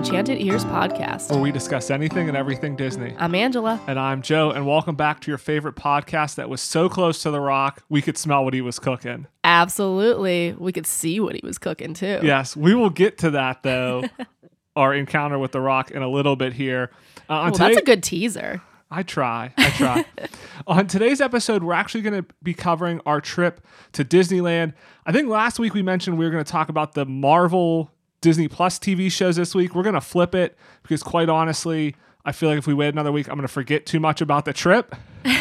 Enchanted Ears podcast. where we discuss anything and everything Disney. I'm Angela. And I'm Joe, and welcome back to your favorite podcast that was so close to The Rock, we could smell what he was cooking. Absolutely. We could see what he was cooking too. Yes, we will get to that though, our encounter with The Rock in a little bit here. Uh, Well, today- that's a good teaser. I try. I try. On today's episode, we're actually going to be covering our trip to Disneyland. I think last week we mentioned we were going to talk about the Marvel Disney Plus TV shows this week. We're going to flip it because, quite honestly, I feel like if we wait another week, I'm going to forget too much about the trip.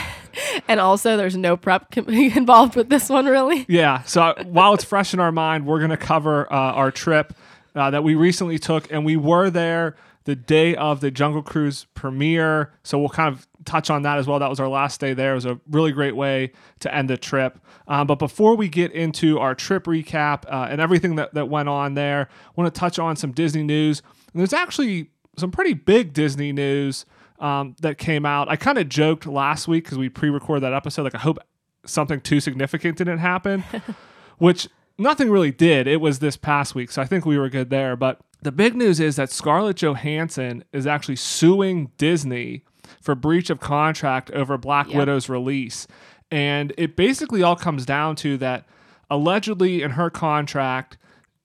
And also, there's no prep involved with this one, really. Yeah. So while it's fresh in our mind, we're going to cover uh, our trip uh, that we recently took, and we were there the day of the Jungle Cruise premiere. So we'll kind of touch on that as well. That was our last day there. It was a really great way to end the trip. Um, but before we get into our trip recap uh, and everything that, that went on there, I want to touch on some Disney news. And there's actually some pretty big Disney news um, that came out. I kind of joked last week because we pre-recorded that episode. Like, I hope something too significant didn't happen, which nothing really did. It was this past week, so I think we were good there. But the big news is that Scarlett Johansson is actually suing Disney for breach of contract over Black Yep. Widow's release. And it basically all comes down to that allegedly in her contract,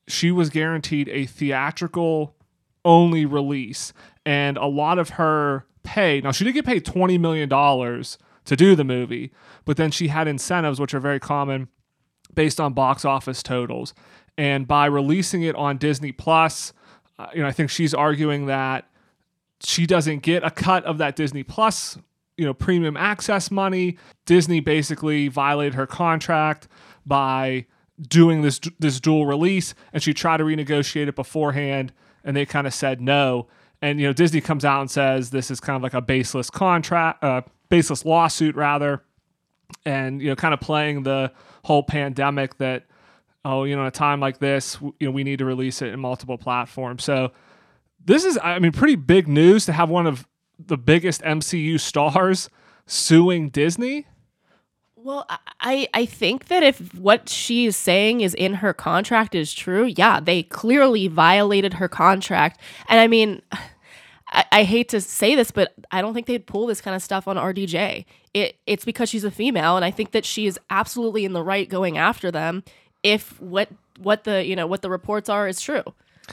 she was guaranteed a theatrical only release. And a lot of her pay, now she did get paid $20 million to do the movie, but then she had incentives, which are very common based on box office totals. And by releasing it on Disney Plus, uh, you know, I think she's arguing that she doesn't get a cut of that Disney Plus, you know, premium access money. Disney basically violated her contract by doing this this dual release, and she tried to renegotiate it beforehand, and they kind of said no. And you know, Disney comes out and says this is kind of like a baseless contract, uh, baseless lawsuit rather, and you know, kind of playing the whole pandemic that oh, you know, in a time like this, you know, we need to release it in multiple platforms. So this is, I mean, pretty big news to have one of the biggest MCU stars suing Disney. Well, I- I, think that if what she is saying is in her contract is true, yeah, they clearly violated her contract. And I mean, I, I hate to say this, but I don't think they'd pull this kind of stuff on RDJ. It it's because she's a female, and I think that she is absolutely in the right going after them if what what the you know what the reports are is true.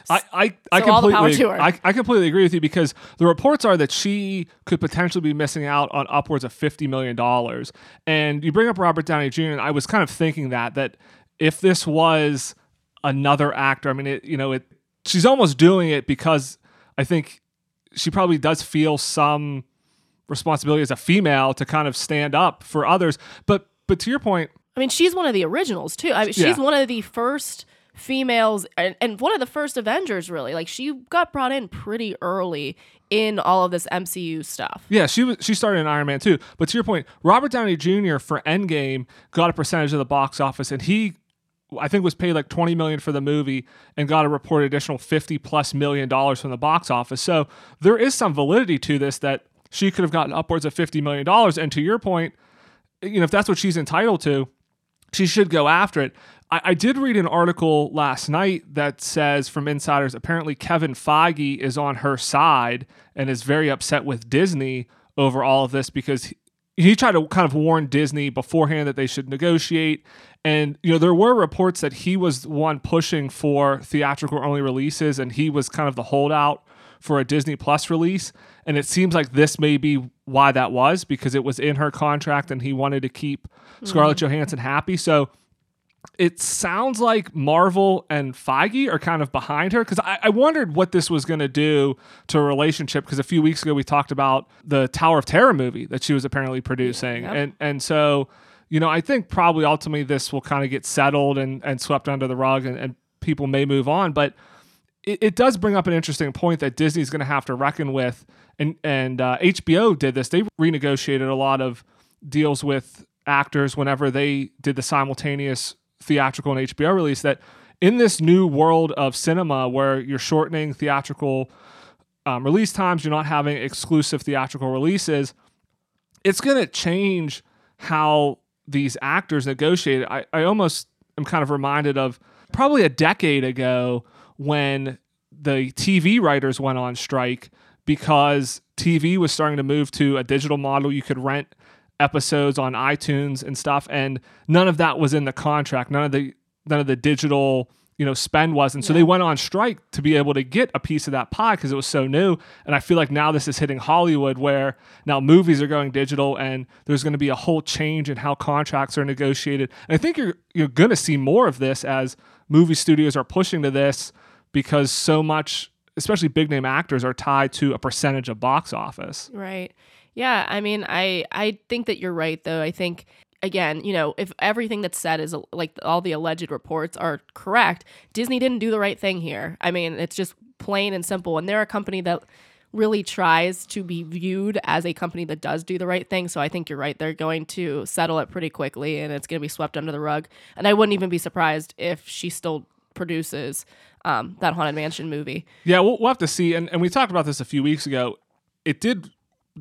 I, I, I So all the power completely, to her. I, I completely agree with you because the reports are that she could potentially be missing out on upwards of fifty million dollars. And you bring up Robert Downey Jr. and I was kind of thinking that that if this was another actor, I mean, it, you know, it she's almost doing it because I think she probably does feel some responsibility as a female to kind of stand up for others. But but to your point, I mean, she's one of the originals too. I mean, she's Yeah. one of the first females and, and one of the first Avengers, really. Like, she got brought in pretty early in all of this MCU stuff. Yeah, she was she started in Iron Man too. But to your point, Robert Downey Jr. for Endgame got a percentage of the box office, and he, I think, was paid like twenty million for the movie, and got a reported additional fifty plus million dollars from the box office. So there is some validity to this that she could have gotten upwards of fifty million dollars. And to your point, you know, if that's what she's entitled to, she should go after it. I, I did read an article last night that says from insiders apparently Kevin Feige is on her side and is very upset with Disney over all of this because he, he tried to kind of warn Disney beforehand that they should negotiate. And, you know, there were reports that he was one pushing for theatrical only releases and he was kind of the holdout for a Disney Plus release. And it seems like this may be why that was because it was in her contract and he wanted to keep Scarlett mm-hmm. Johansson happy. So it sounds like Marvel and Feige are kind of behind her because I, I wondered what this was going to do to a relationship because a few weeks ago we talked about the Tower of Terror movie that she was apparently producing Yep. and and so you know I think probably ultimately this will kind of get settled and and swept under the rug and, and people may move on but it, it does bring up an interesting point that Disney's going to have to reckon with, and and uh, HBO did this. They renegotiated a lot of deals with actors whenever they did the simultaneous theatrical and HBO release. That in this new world of cinema, where you're shortening theatrical um, release times, you're not having exclusive theatrical releases. It's going to change how these actors negotiate. I, I almost am kind of reminded of probably a decade ago when the TV writers went on strike because TV was starting to move to a digital model. You could rent episodes on iTunes and stuff, and none of that was in the contract. None of the none of the digital you know spend wasn't. So they went on strike to be able to get a piece of that pie because it was so new. And I feel like now this is hitting Hollywood where now movies are going digital and there's going to be a whole change in how contracts are negotiated. And I think you're you're going to see more of this as movie studios are pushing to this because so much especially big name actors are tied to a percentage of box office. Right. Yeah, I mean, I I think that you're right though. I think again, you know, if everything that's said is like all the alleged reports are correct, Disney didn't do the right thing here. I mean, it's just plain and simple. And they're a company that really tries to be viewed as a company that does do the right thing. So I think you're right. They're going to settle it pretty quickly and it's going to be swept under the rug. And I wouldn't even be surprised if she still produces um, that Haunted Mansion movie. Yeah, we'll, we'll have to see. And, and we talked about this a few weeks ago. It did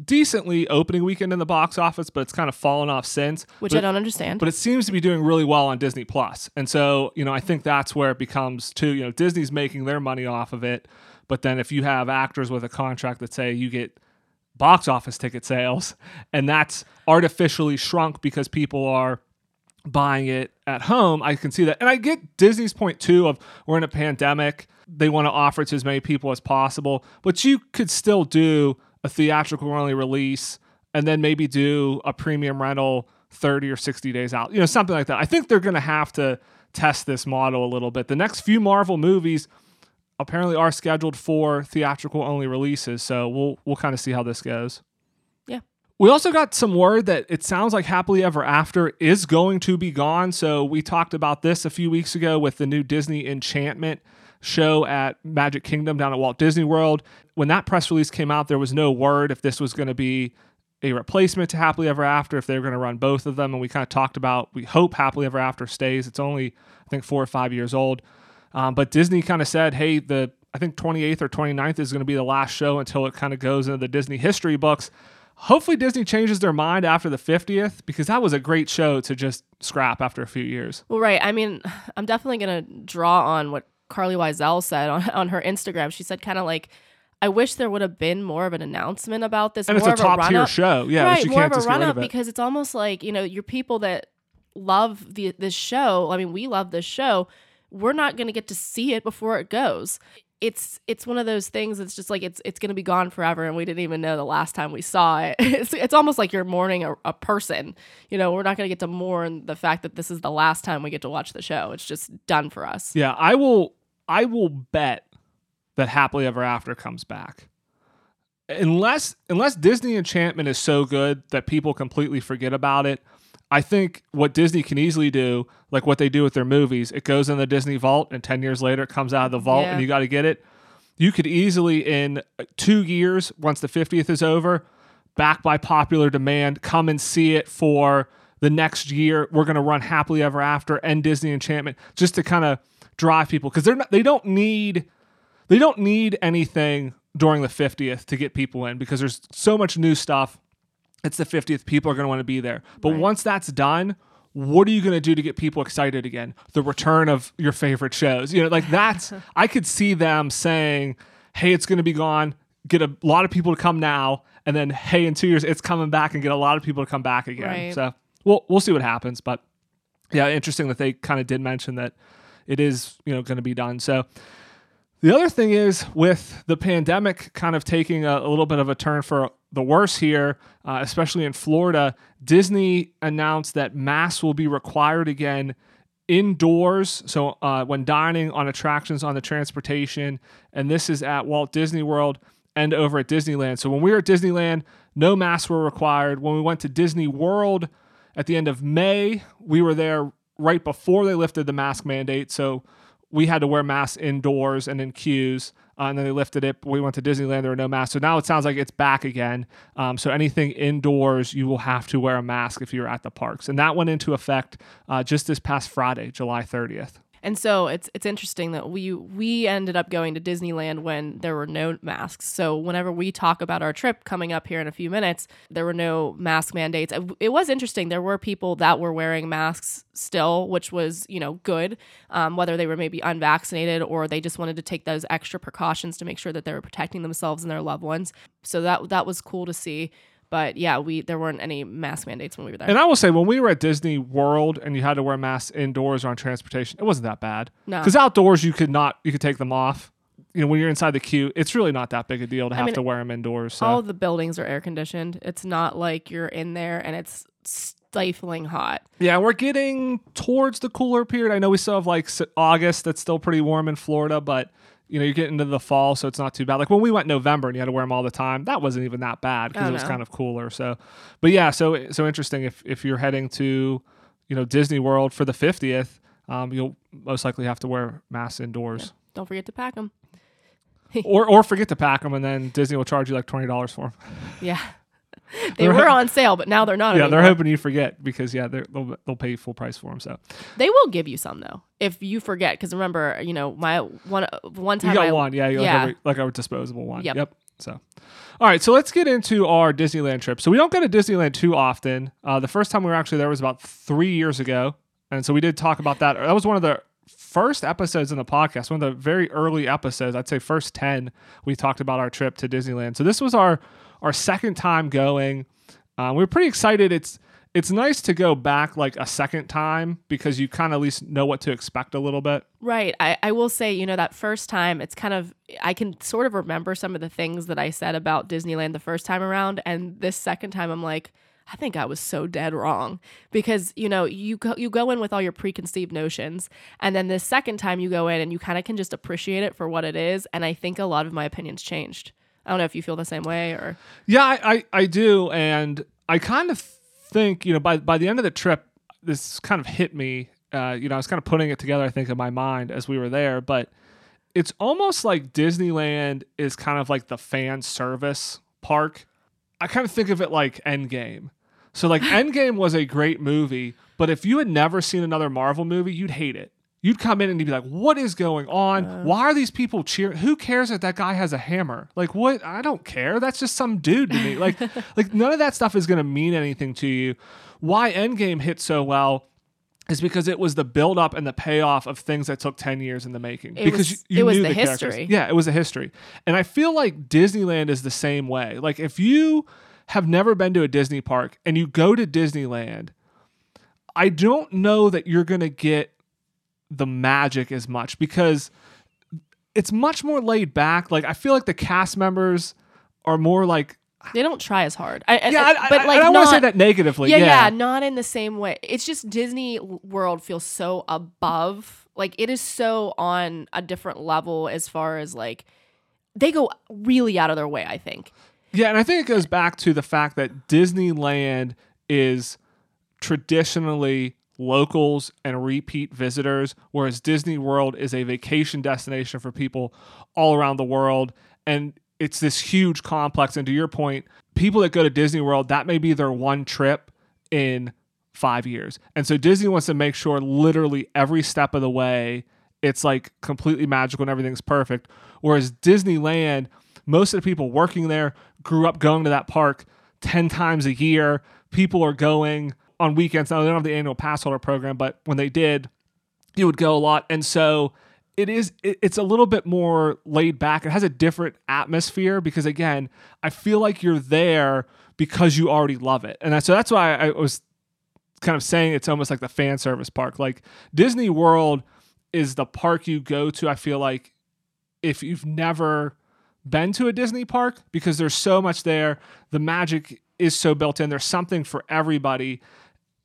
decently opening weekend in the box office, but it's kind of fallen off since. Which but, I don't understand. But it seems to be doing really well on Disney Plus. And so, you know, I think that's where it becomes too, you know, Disney's making their money off of it. But then if you have actors with a contract that say you get box office ticket sales and that's artificially shrunk because people are buying it at home, I can see that. And I get Disney's point too of we're in a pandemic. They want to offer it to as many people as possible, but you could still do a theatrical only release and then maybe do a premium rental 30 or 60 days out. You know, something like that. I think they're going to have to test this model a little bit. The next few Marvel movies apparently are scheduled for theatrical only releases, so we'll we'll kind of see how this goes. Yeah. We also got some word that it sounds like Happily Ever After is going to be gone. So we talked about this a few weeks ago with the new Disney Enchantment show at Magic Kingdom down at Walt Disney World. When that press release came out, there was no word if this was going to be a replacement to Happily Ever After, if they were going to run both of them. And we kind of talked about we hope Happily Ever After stays. It's only, I think, four or five years old. Um, but Disney kind of said, hey, the I think 28th or 29th is going to be the last show until it kind of goes into the Disney history books. Hopefully, Disney changes their mind after the 50th because that was a great show to just scrap after a few years. Well, right. I mean, I'm definitely going to draw on what Carlye Wisel said on, on her Instagram. She said kind of like, I wish there would have been more of an announcement about this. And more it's a top tier show. Yeah, right, more of a run up because it's almost like, you know, your people that love the this show. I mean, we love this show. We're not going to get to see it before it goes. It's it's one of those things that's just like it's it's going to be gone forever and we didn't even know the last time we saw it. It's it's almost like you're mourning a, a person. You know, we're not going to get to mourn the fact that this is the last time we get to watch the show. It's just done for us. Yeah, I will I will bet that Happily Ever After comes back. Unless unless Disney Enchantment is so good that people completely forget about it, I think what Disney can easily do, like what they do with their movies, it goes in the Disney vault and 10 years later it comes out of the vault Yeah. and you got to get it. You could easily in uh, 2 years once the 50th is over, back by popular demand, come and see it for the next year. We're going to run Happily Ever After and Disney Enchantment just to kind of drive people cuz they're not they don't need they don't need anything during the 50th to get people in because there's so much new stuff. It's the 50th. People are going to want to be there. But Right. once that's done, what are you going to do to get people excited again? The return of your favorite shows. You know, like that's, I could see them saying, hey, it's going to be gone. Get a lot of people to come now. And then, hey, in two years, it's coming back and get a lot of people to come back again. Right. So we'll, we'll see what happens. But yeah, interesting that they kind of did mention that it is, you know, going to be done. So, the other thing is with the pandemic kind of taking a, a little bit of a turn for the worse here, uh, especially in Florida, Disney announced that masks will be required again indoors. So uh, when dining on attractions on the transportation, and this is at Walt Disney World and over at Disneyland. So when we were at Disneyland, no masks were required. When we went to Disney World at the end of May, we were there right before they lifted the mask mandate. So we had to wear masks indoors and in queues. Uh, and then they lifted it. We went to Disneyland. There were no masks. So now it sounds like it's back again. Um, so anything indoors, you will have to wear a mask if you're at the parks. And that went into effect uh, just this past Friday, July 30th. And so it's it's interesting that we we ended up going to Disneyland when there were no masks. So whenever we talk about our trip coming up here in a few minutes, there were no mask mandates. It, was interesting. There were people that were wearing masks still, which was you know good, um, whether they were maybe unvaccinated or they just wanted to take those extra precautions to make sure that they were protecting themselves and their loved ones. So that that was cool to see. But yeah, we there weren't any mask mandates when we were there. And I will say, when we were at Disney World and you had to wear masks indoors or on transportation, it wasn't that bad. No. Because outdoors you could not, you could take them off. You know, when you're inside the queue, it's really not that big a deal to have mean, to wear them indoors. So. All the buildings are air conditioned. It's not like you're in there and it's stifling hot. Yeah, we're getting towards the cooler period. I know we still have like August that's still pretty warm in Florida, but you know, you get into the fall, so it's not too bad. Like when we went November and you had to wear them all the time, that wasn't even that bad because Oh, it was kind of cooler. So, but yeah, so so interesting. If if you're heading to, you know, Disney World for the 50th, um, you'll most likely have to wear masks indoors, Don't forget to pack them. or or forget to pack them, and then Disney will charge you like twenty dollars for them. Yeah. they were on sale, but now they're not. Yeah, they're hoping you forget because yeah, they're, they'll they'll pay full price for them. So They will give you some though if you forget. Because remember, you know, my one one you time got I, one, yeah, you yeah. like, a, like our disposable one. Yep. So, all right, so let's get into our Disneyland trip. So we don't go to Disneyland too often. Uh, the first time we were actually there was about three years ago, and so we did talk about that. That was one of the first episodes in the podcast, one of the very early episodes. I'd say first ten. We talked about our trip to Disneyland. So this was our our second time going. Uh, we were pretty excited. It's it's nice to go back like a second time because you kind of at least know what to expect a little bit. Right. I, I will say, you know, that first time, it's kind of, I can sort of remember some of the things that I said about Disneyland the first time around. And this second time, I'm like, I think I was so dead wrong because, you know, you go, you go in with all your preconceived notions. And then the second time you go in and you kind of can just appreciate it for what it is. And I think a lot of my opinions changed. I don't know if you feel the same way or. Yeah, I, I, I do, and I kind of think you know by by the end of the trip, this kind of hit me. Uh, you know, I was kind of putting it together. I think in my mind as we were there, but it's almost like Disneyland is kind of like the fan service park. I kind of think of it like Endgame. So like Endgame was a great movie, but if you had never seen another Marvel movie, you'd hate it. You'd come in and you'd be like, "What is going on? Why are these people cheering? Who cares that that guy has a hammer? Like, what? I don't care. That's just some dude to me. Like, like none of that stuff is going to mean anything to you. Why Endgame hit so well is because it was the build up and the payoff of things that took 10 years in the making. It because was- you, you it was knew the characters. history. Yeah, it was a history. And I feel like Disneyland is the same way. Like if you have never been to a Disney park and you go to Disneyland, I don't know that you're going to get the magic as much because it's much more laid back. Like I feel like the cast members are more like They don't try as hard. I, yeah, I, but like I don't want to say that negatively. yeah, Yeah, yeah, not in the same way. It's just Disney World feels so above. Like it is so on a different level as far as like they go really out of their way, I think. Yeah, and I think it goes back to the fact that Disneyland is traditionally locals and repeat visitors, whereas Disney World is a vacation destination for people all around the world. And it's this huge complex. And to your point, people that go to Disney World, that may be their one trip in five years. And so Disney wants to make sure literally every step of the way it's like completely magical and everything's perfect. Whereas Disneyland, most of the people working there grew up going to that park 10 times a year. People are going on weekends. Now, they don't have the annual pass holder program, but when they did, you would go a lot. And so it is, it- it's a little bit more laid back. It has a different atmosphere because, again, I feel like you're there because you already love it. And so that's why I was kind of saying it's almost like the fan service park. Like Disney World is the park you go to, I feel like, if you've never been to a Disney park because there's so much there. The magic is so built in. There's something for everybody.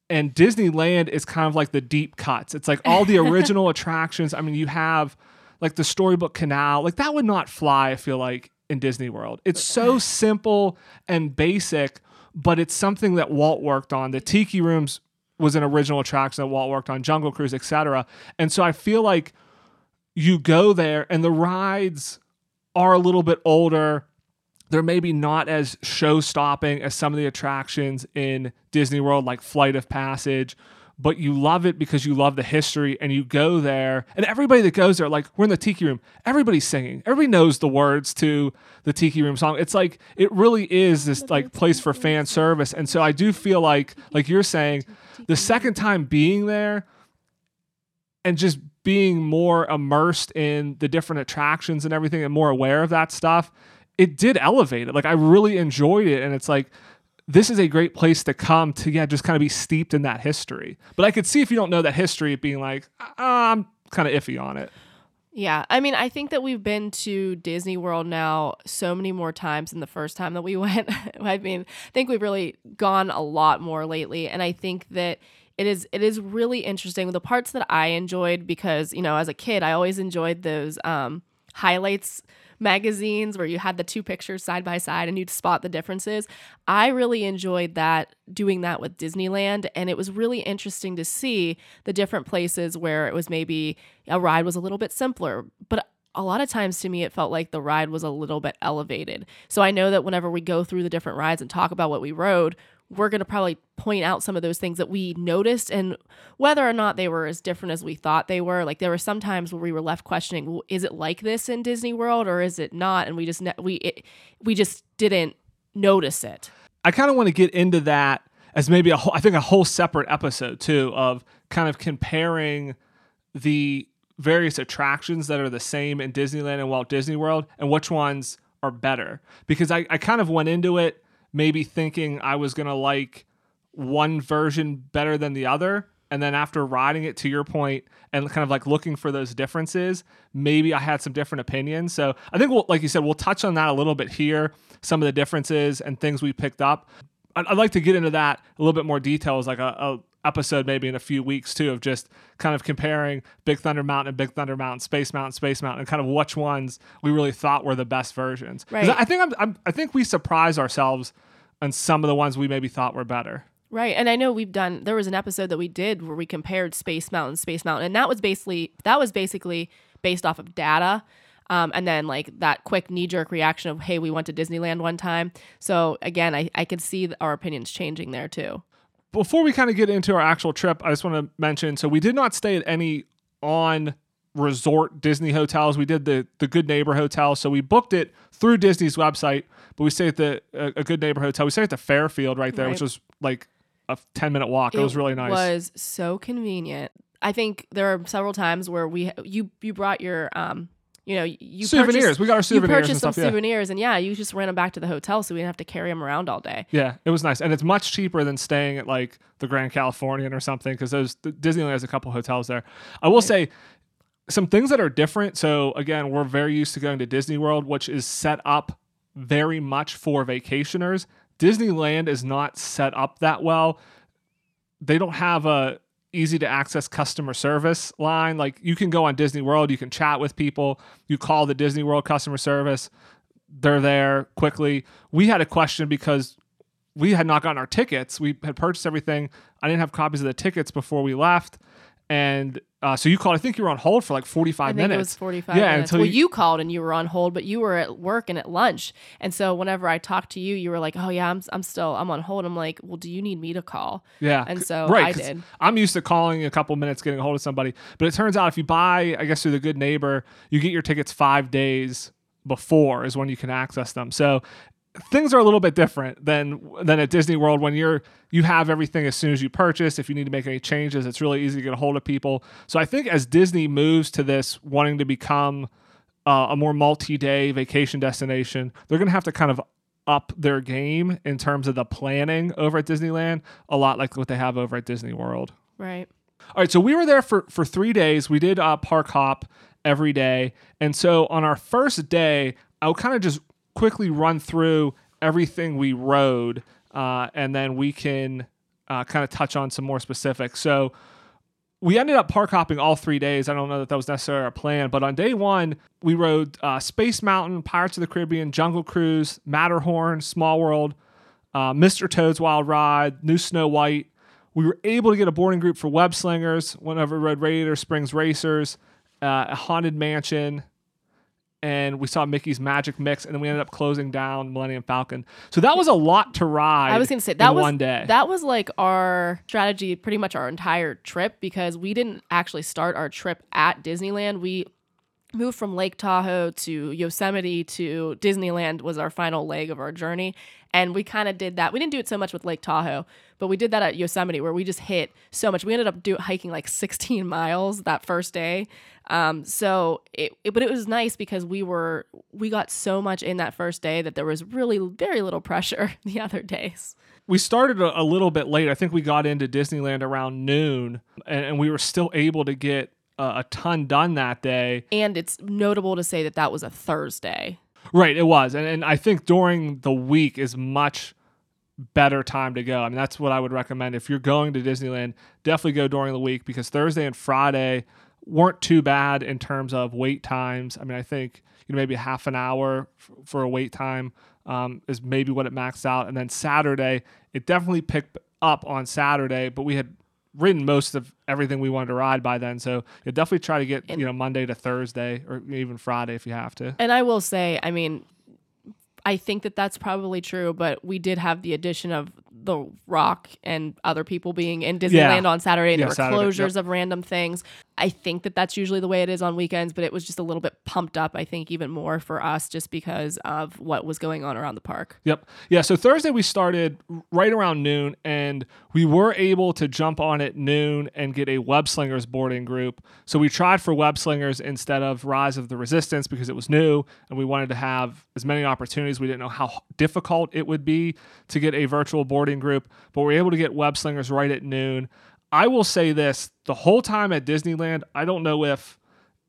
And Disneyland is kind of like the deep cuts. It's like all the original attractions. I mean, you have like the Storybook Canal. Like that would not fly, I feel like, in Disney World. It's so simple and basic, but it's something that Walt worked on. The Tiki Rooms was an original attraction that Walt worked on, Jungle Cruise, etc. And so I feel like you go there and the rides are a little bit older. They're maybe not as show stopping as some of the attractions in Disney World, like Flight of Passage but you love it because you love the history and you go there and everybody that goes there like we're in the tiki room. Everybody's singing. Everybody knows the words to the tiki room song. It's like it really is this like place for fan service and so i do feel like like you're saying the second time being there and just being more immersed in the different attractions and everything and more aware of that stuff it did elevate it like i really enjoyed it and it's like this is a great place to come to yeah just kind of be steeped in that history but i could see if you don't know that history being like uh, i'm kind of iffy on it Yeah, I mean, I think that we've been to Disney World now so many more times than the first time that we went. I mean, I think we've really gone a lot more lately, and I think that it is it is really interesting. The parts that I enjoyed because you know, as a kid, I always enjoyed those um, highlights magazines where you had the two pictures side by side and you'd spot the differences. I really enjoyed that doing that with Disneyland and it was really interesting to see the different places where it was maybe a ride was a little bit simpler, but a lot of times to me it felt like the ride was a little bit elevated. So I know that whenever we go through the different rides and talk about what we rode, we're going to probably point out some of those things that we noticed and whether or not they were as different as we thought they were. Like there were some times where we were left questioning well, is it like this in disney world or is it not? And we just ne- we it, we just didn't notice it. I kind of want to get into that as maybe a whole, i think a whole separate episode too of kind of comparing the various attractions that are the same in disneyland and walt disney world and which ones are better. Because i, I kind of went into it maybe thinking I was going to like one version better than the other. And then after riding it to your point and kind of like looking for those differences, maybe I had some different opinions. So I think, we'll, like you said, we'll touch on that a little bit here, some of the differences and things we picked up. I'd, I'd like to get into that a little bit more detail details, like a, a episode maybe in a few weeks too of just kind of comparing Big Thunder Mountain and Big Thunder Mountain, Space Mountain, Space Mountain, and kind of which ones we really thought were the best versions. Right. I think I'm, I'm, I think we surprise ourselves on some of the ones we maybe thought were better. Right. And I know we've done there was an episode that we did where we compared Space Mountain, Space Mountain, and that was basically that was basically based off of data. Um, and then like that quick knee jerk reaction of, hey, we went to Disneyland one time. So again, I, I could see our opinions changing there too before we kind of get into our actual trip, I just want to mention so we did not stay at any on resort Disney hotels. We did the the Good Neighbor Hotel, so we booked it through Disney's website. But we stayed at the a, a Good Neighbor Hotel. We stayed at the Fairfield right there, Right. which was like a ten minute walk. It, was really nice. It was so convenient. I think there are several times where we you you brought your um you know you souvenirs. purchased- we got our souvenirs. you purchased and some stuff. Yeah. souvenirs and yeah you just ran them back to the hotel so we didn't have to carry them around all day. Yeah, it was nice, and it's much cheaper than staying at like the Grand Californian or something because those Disneyland has a couple hotels there. I will say some things that are different. So again, we're very used to going to Disney World, which is set up very much for vacationers. Disneyland is not set up that well. They don't have a easy to access customer service line. Like you can go on Disney World, you can chat with people, you call the Disney World customer service, they're there quickly. We had a question because we had not gotten our tickets. We had purchased everything. I didn't have copies of the tickets before we left. And uh, so you called. I think you were on hold for like 45 minutes. it was 45 Yeah, minutes. until well, you- you, called and you were on hold, but you were at work and at lunch. And so whenever I talked to you, you were like, "Oh yeah, I'm I'm still I'm on hold." I'm like, "Well, do you need me to call?" Yeah. And so right, I did. I'm used to calling a couple minutes, getting a hold of somebody. But it turns out if you buy, I guess through the good neighbor, you get your tickets five days before is when you can access them. So things are a little bit different than than at Disney World when you're you have everything as soon as you purchase. If you need to make any changes, it's really easy to get a hold of people. So I think as Disney moves to this wanting to become uh, a more multi-day vacation destination, they're going to have to kind of up their game in terms of the planning over at Disneyland, a lot like what they have over at Disney World. Right. All right, so we were there for for three days. We did uh, park hop every day, and so on our first day, I'll kind of just quickly run through everything we rode, uh, and then we can uh, kind of touch on some more specifics. So we ended up park hopping all three days. I don't know that that was necessarily our plan, but on day one, we rode uh, Space Mountain, Pirates of the Caribbean, Jungle Cruise, Matterhorn, Small World, uh, Mr. Toad's Wild Ride, New Snow White. We were able to get a boarding group for Web Slingers whenever we rode Radiator Springs Racers, uh, a Haunted Mansion, and we saw Mickey's Magic Mix, and then we ended up closing down Millennium Falcon. So that was a lot to ride. I was going to say that was one day. That was like our strategy, pretty much our entire trip, because we didn't actually start our trip at Disneyland. We moved from Lake Tahoe to Yosemite to Disneyland was our final leg of our journey. And we kind of did that. We didn't do it so much with Lake Tahoe, but we did that at Yosemite where we just hit so much. We ended up do, hiking like 16 miles that first day. Um, so it, it, but it was nice because we were, we got so much in that first day that there was really very little pressure the other days. we started a, a little bit late. I think we got into Disneyland around noon, and, and we were still able to get uh, a ton done that day. And it's notable to say that that was a Thursday. Right, it was, and and I think during the week is much better time to go. I mean, that's what I would recommend if you're going to Disneyland. Definitely go during the week because Thursday and Friday weren't too bad in terms of wait times. I mean, I think you know maybe half an hour f- for a wait time um, is maybe what it maxed out, and then Saturday it definitely picked up on Saturday, but we had ridden most of everything we wanted to ride by then. So you definitely try to get you know Monday to Thursday or even Friday if you have to. And I will say, I mean, I think that that's probably true, but we did have the addition of The Rock and other people being in Disneyland Yeah. on Saturday. And Yeah, there were Saturday, closures yep. of random things. I think that that's usually the way it is on weekends, but it was just a little bit pumped up, I think, even more for us just because of what was going on around the park. Yep. Yeah. So Thursday we started right around noon, and we were able to jump on at noon and get a Web Slingers boarding group. So we tried for Web Slingers instead of Rise of the Resistance because it was new, and we wanted to have as many opportunities. We didn't know how difficult it would be to get a virtual boarding group, but we're able to get Web Slingers right at noon. I will say this: the whole time at Disneyland, I don't know if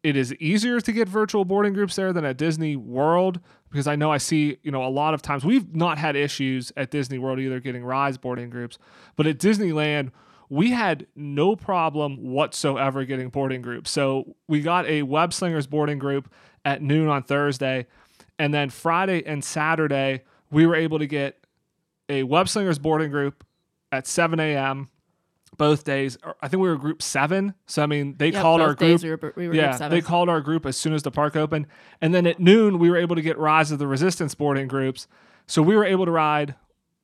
it is easier to get virtual boarding groups there than at Disney World because I know I see, you know, a lot of times we've not had issues at Disney World either getting Rise boarding groups, but at Disneyland we had no problem whatsoever getting boarding groups. So we got a Web Slingers boarding group at noon on Thursday, and then Friday and Saturday we were able to get a Web Slingers boarding group at 7 a.m. both days. I think we were group seven. So I mean, they Yeah, called our group. We were, we were Yeah, group seven. they called our group as soon as the park opened. And then at noon, we were able to get Rise of the Resistance boarding groups. So we were able to ride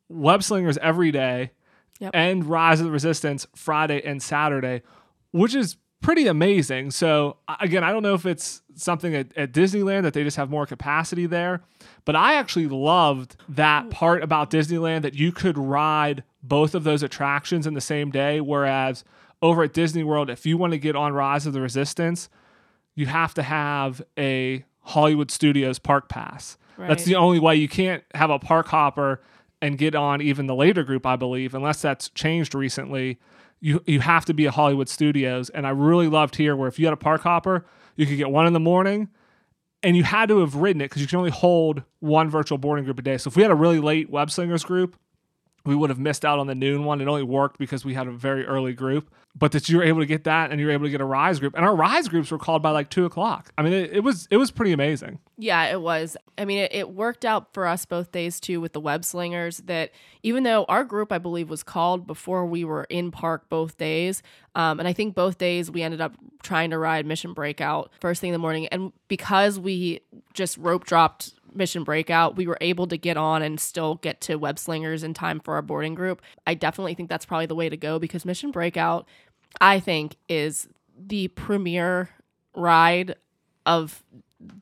Web Slingers every day Yep. and Rise of the Resistance Friday and Saturday, which is pretty amazing. So again, I don't know if it's something at, at Disneyland that they just have more capacity there, but I actually loved that part about Disneyland that you could ride both of those attractions in the same day. Whereas over at Disney World, if you want to get on Rise of the Resistance, you have to have a Hollywood Studios park pass. That's the only way you can't have a park hopper and get on even the later group, I believe, unless that's changed recently. You you have to be a Hollywood Studios, and I really loved here where if you had a park hopper, you could get one in the morning, and you had to have ridden it because you can only hold one virtual boarding group a day. So if we had a really late web slingers group, we would have missed out on the noon one. It only worked because we had a very early group, but that you were able to get that and you were able to get a rise group, and our rise groups were called by like two o'clock. I mean, it, it was it was pretty amazing. Yeah, it was. I mean, it, it worked out for us both days too with the web slingers. That even though our group, I believe, was called before we were in park both days, um, and I think both days we ended up trying to ride Mission Breakout first thing in the morning, and because we just rope dropped Mission Breakout, we were able to get on and still get to web slingers in time for our boarding group. I definitely think that's probably the way to go because Mission Breakout, I think, is the premier ride of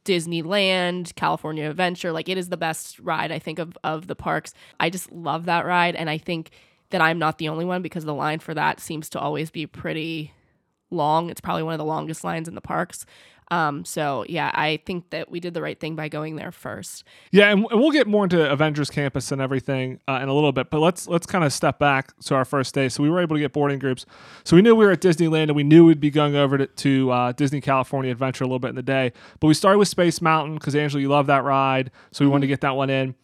Disneyland, California Adventure. Like it is the best ride I think of of the parks. I just love that ride and I think that I'm not the only one because the line for that seems to always be pretty long. It's probably one of the longest lines in the parks. Um, so yeah, I think that we did the right thing by going there first. Yeah, and, we'll get more into Avengers Campus and everything uh, in a little bit, but let's let's kind of step back to our first day. So we were able to get boarding groups. So we knew we were at Disneyland, and we knew we'd be going over to, to uh, Disney California Adventure a little bit in the day. But we started with Space Mountain because Angela, you love that ride, so we wanted to get that one in.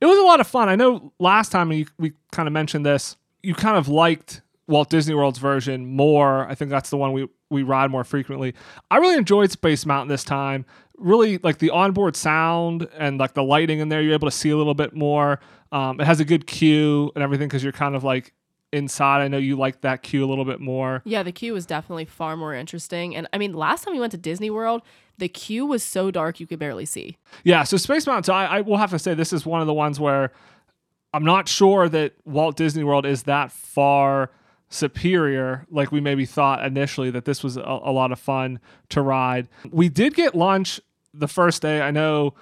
It was a lot of fun. I know last time we, we kind of mentioned this. You kind of liked Walt Disney World's version more. I think that's the one we we ride more frequently. I really enjoyed Space Mountain this time. Really like the onboard sound and like the lighting in there. You're able to see a little bit more. Um, it has a good queue and everything because you're kind of like inside. I know you like that queue a little bit more. Yeah, the queue was definitely far more interesting. And I mean, last time we went to Disney World, The queue was so dark you could barely see. Yeah, so Space Mountain, so I, I will have to say this is one of the ones where I'm not sure that Walt Disney World is that far superior like we maybe thought initially that this was a, a lot of fun to ride. We did get lunch the first day. I know,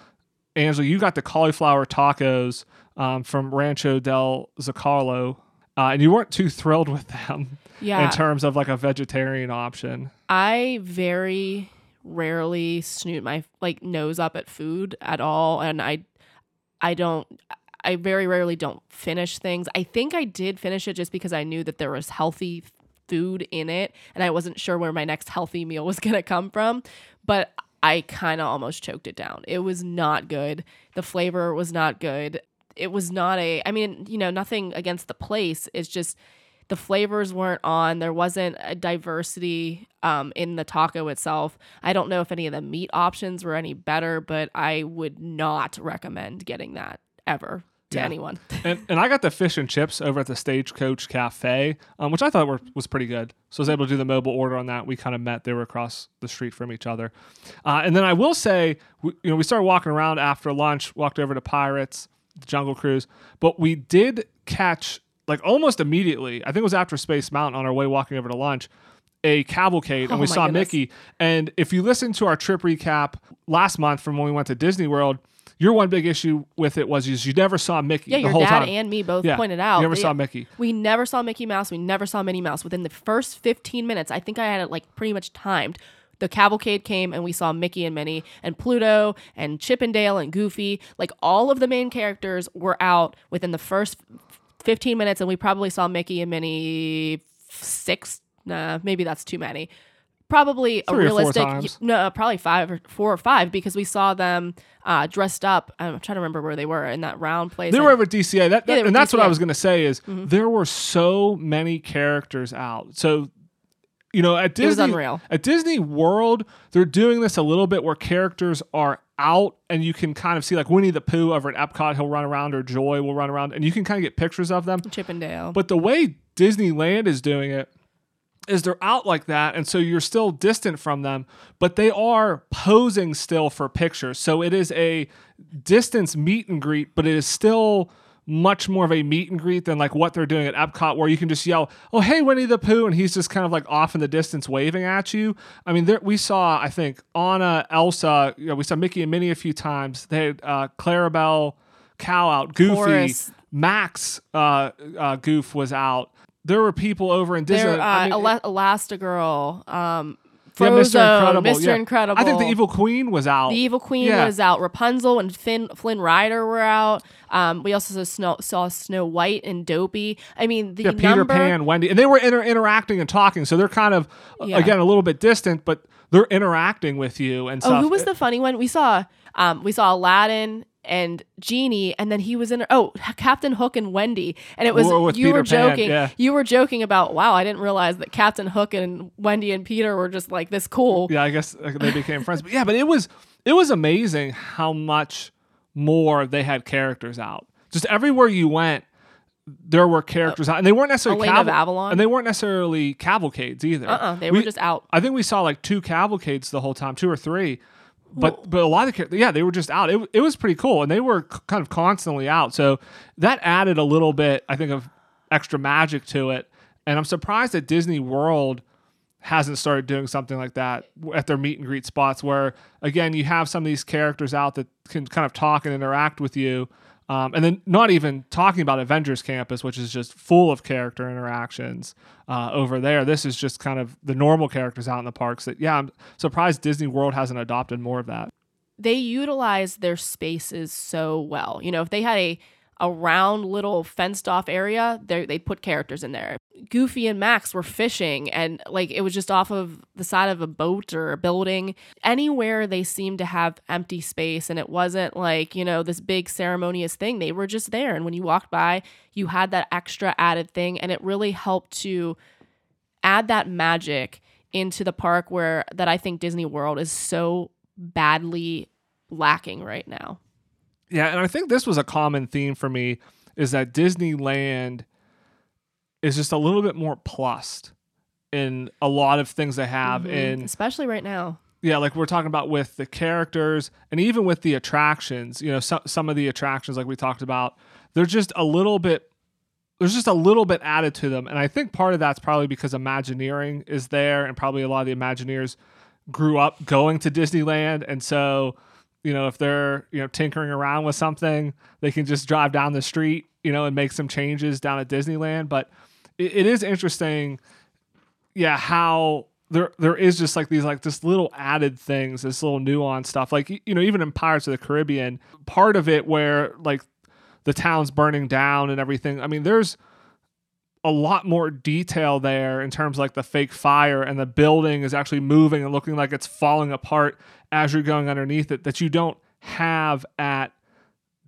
Angela, you got the cauliflower tacos um, from Rancho del Zocalo, uh, and you weren't too thrilled with them Yeah. in terms of like a vegetarian option. I very rarely snoot my like nose up at food at all and I I don't I very rarely don't finish things. I think I did finish it just because I knew that there was healthy food in it and I wasn't sure where my next healthy meal was going to come from, but I kind of almost choked it down. It was not good. The flavor was not good. It was not a I mean, you know, nothing against the place. It's just the flavors weren't on. There wasn't a diversity um, in the taco itself. I don't know if any of the meat options were any better, but I would not recommend getting that ever to Yeah. anyone. and, and I got the fish and chips over at the Stagecoach Cafe, um, which I thought were, was pretty good. So I was able to do the mobile order on that. We kind of met; they were across the street from each other. Uh, and then I will say, we, you know, we started walking around after lunch, walked over to Pirates, the Jungle Cruise, but we did catch like almost immediately. I think it was after Space Mountain on our way walking over to lunch. A cavalcade, and Oh we saw goodness. Mickey. And if you listen to our trip recap last month from when we went to Disney World, your one big issue with it was is you never saw Mickey Yeah, the your whole dad time. and me both Yeah, pointed out. You never they- saw Mickey. We never saw Mickey Mouse. We never saw Minnie Mouse. Within the first 15 minutes, I think I had it like pretty much timed. The cavalcade came and we saw Mickey and Minnie and Pluto and Chip 'n' Dale and Goofy. Like all of the main characters were out within the first 15 minutes, and we probably saw Mickey and Minnie six. Nah, maybe that's too many. Probably a Three four realistic, no, probably five or four or five because we saw them uh, dressed up. I'm trying to remember where they were in that round place. They were over at DCA. That, Yeah, they were and that's what I was going to say is Mm-hmm. there were so many characters out. So, you know, at Disney, unreal. At Disney World, they're doing this a little bit where characters are out and you can kind of see like Winnie the Pooh over at Epcot. He'll run around or Joy will run around and you can kind of get pictures of them. Chip 'n' Dale. But the way Disneyland is doing it is they're out like that, and so you're still distant from them, but they are posing still for pictures. So it is a distance meet and greet, but it is still much more of a meet and greet than like what they're doing at Epcot, where you can just yell, "Oh, hey, Winnie the Pooh," and he's just kind of like off in the distance waving at you. I mean, there we saw, I think, Anna, Elsa, you know, we saw Mickey and Minnie a few times. They had uh, Clarabelle, Cow out, Goofy, Horace. Max, uh, uh, Goof was out. There were people over in Disney. They're, uh, I mean, Ele- Elastigirl, um, yeah, Mr. Incredible. Mr. yeah. Incredible. I think the Evil Queen was out. The Evil Queen Yeah. was out. Rapunzel and Finn, Flynn Rider were out. Um, we also saw Snow, saw Snow White and Dopey. I mean, the yeah, Peter number, Pan, Wendy, and they were inter- interacting and talking. So they're kind of uh, again a little bit distant, but they're interacting with you and Oh, stuff. who was the funny one? We saw, um, we saw Aladdin and Genie, and then he was in. Oh, Captain Hook and Wendy, and it was you were Peter Pan, joking. yeah. You were joking about. Wow, I didn't realize that Captain Hook and Wendy and Peter were just like this cool. yeah, I guess uh, they became friends. But yeah, but it was it was amazing how much more they had characters out. Just everywhere you went, there were characters out, and they weren't necessarily of Avalon? and they weren't necessarily cavalcades either. Uh-uh, they We- were just out. I think we saw like two cavalcades the whole time, two or three. But but a lot of the yeah they were just out. It, it was pretty cool, and they were c- kind of constantly out. So that added a little bit, I think, of extra magic to it. And I'm surprised that Disney World hasn't started doing something like that at their meet and greet spots, where again you have some of these characters out that can kind of talk and interact with you. Um, and then not even talking about Avengers Campus, which is just full of character interactions uh, over there. This is just kind of the normal characters out in the parks. That yeah, I'm surprised Disney World hasn't adopted more of that. they utilize their spaces so well. You know, if they had a a round little fenced off area, they put characters in there. Goofy and Max were fishing and like it was just off of the side of a boat or a building. Anywhere they seemed to have empty space and it wasn't like, you know, this big ceremonious thing. They were just there and when you walked by, you had that extra added thing and it really helped to add that magic into the park where that I think Disney World is so badly lacking right now. Yeah, and I think this was a common theme for me is that Disneyland is just a little bit more plussed in a lot of things they have Mhm. in especially right now. Yeah, like we're talking about with the characters and even with the attractions, you know, some some of the attractions like we talked about, they're just a little bit there's just a little bit added to them. And I think part of that's probably because Imagineering is there and probably a lot of the Imagineers grew up going to Disneyland and so, you know, if they're, you know, tinkering around with something, they can just drive down the street, you know, and make some changes down at Disneyland, but it, it is interesting yeah, how there there is just like these like this little added things, this little nuance stuff. Like you know, even in Pirates of the Caribbean, part of it where like the town's burning down and everything. I mean, there's a lot more detail there in terms of like the fake fire and the building is actually moving and looking like it's falling apart as you're going underneath it that you don't have at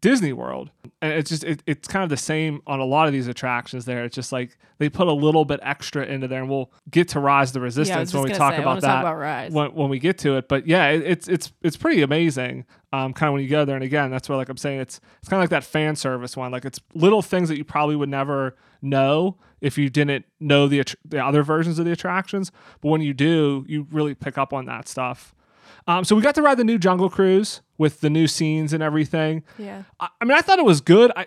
Disney World. And it's just it, it's kind of the same on a lot of these attractions there. It's just like they put a little bit extra into there and we'll get to Rise the Resistance when we talk say, about that talk about Rise. When, when we get to it. But yeah, it, it's it's it's pretty amazing. Um, kind of when you go there and again, that's where like I'm saying it's it's kind of like that fan service one. Like it's little things that you probably would never know if you didn't know the the other versions of the attractions, but when you do, you really pick up on that stuff. Um, so we got to ride the new Jungle Cruise with the new scenes and everything. Yeah. I, I mean, I thought it was good. I,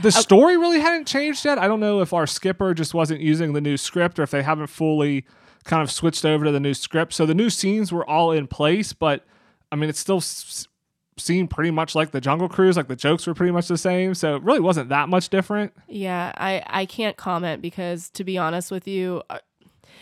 the story really hadn't changed yet. I don't know if our skipper just wasn't using the new script or if they haven't fully kind of switched over to the new script. So the new scenes were all in place, but I mean, it still s- seemed pretty much like the Jungle Cruise. Like the jokes were pretty much the same. So it really wasn't that much different. Yeah, I I can't comment because to be honest with you, uh,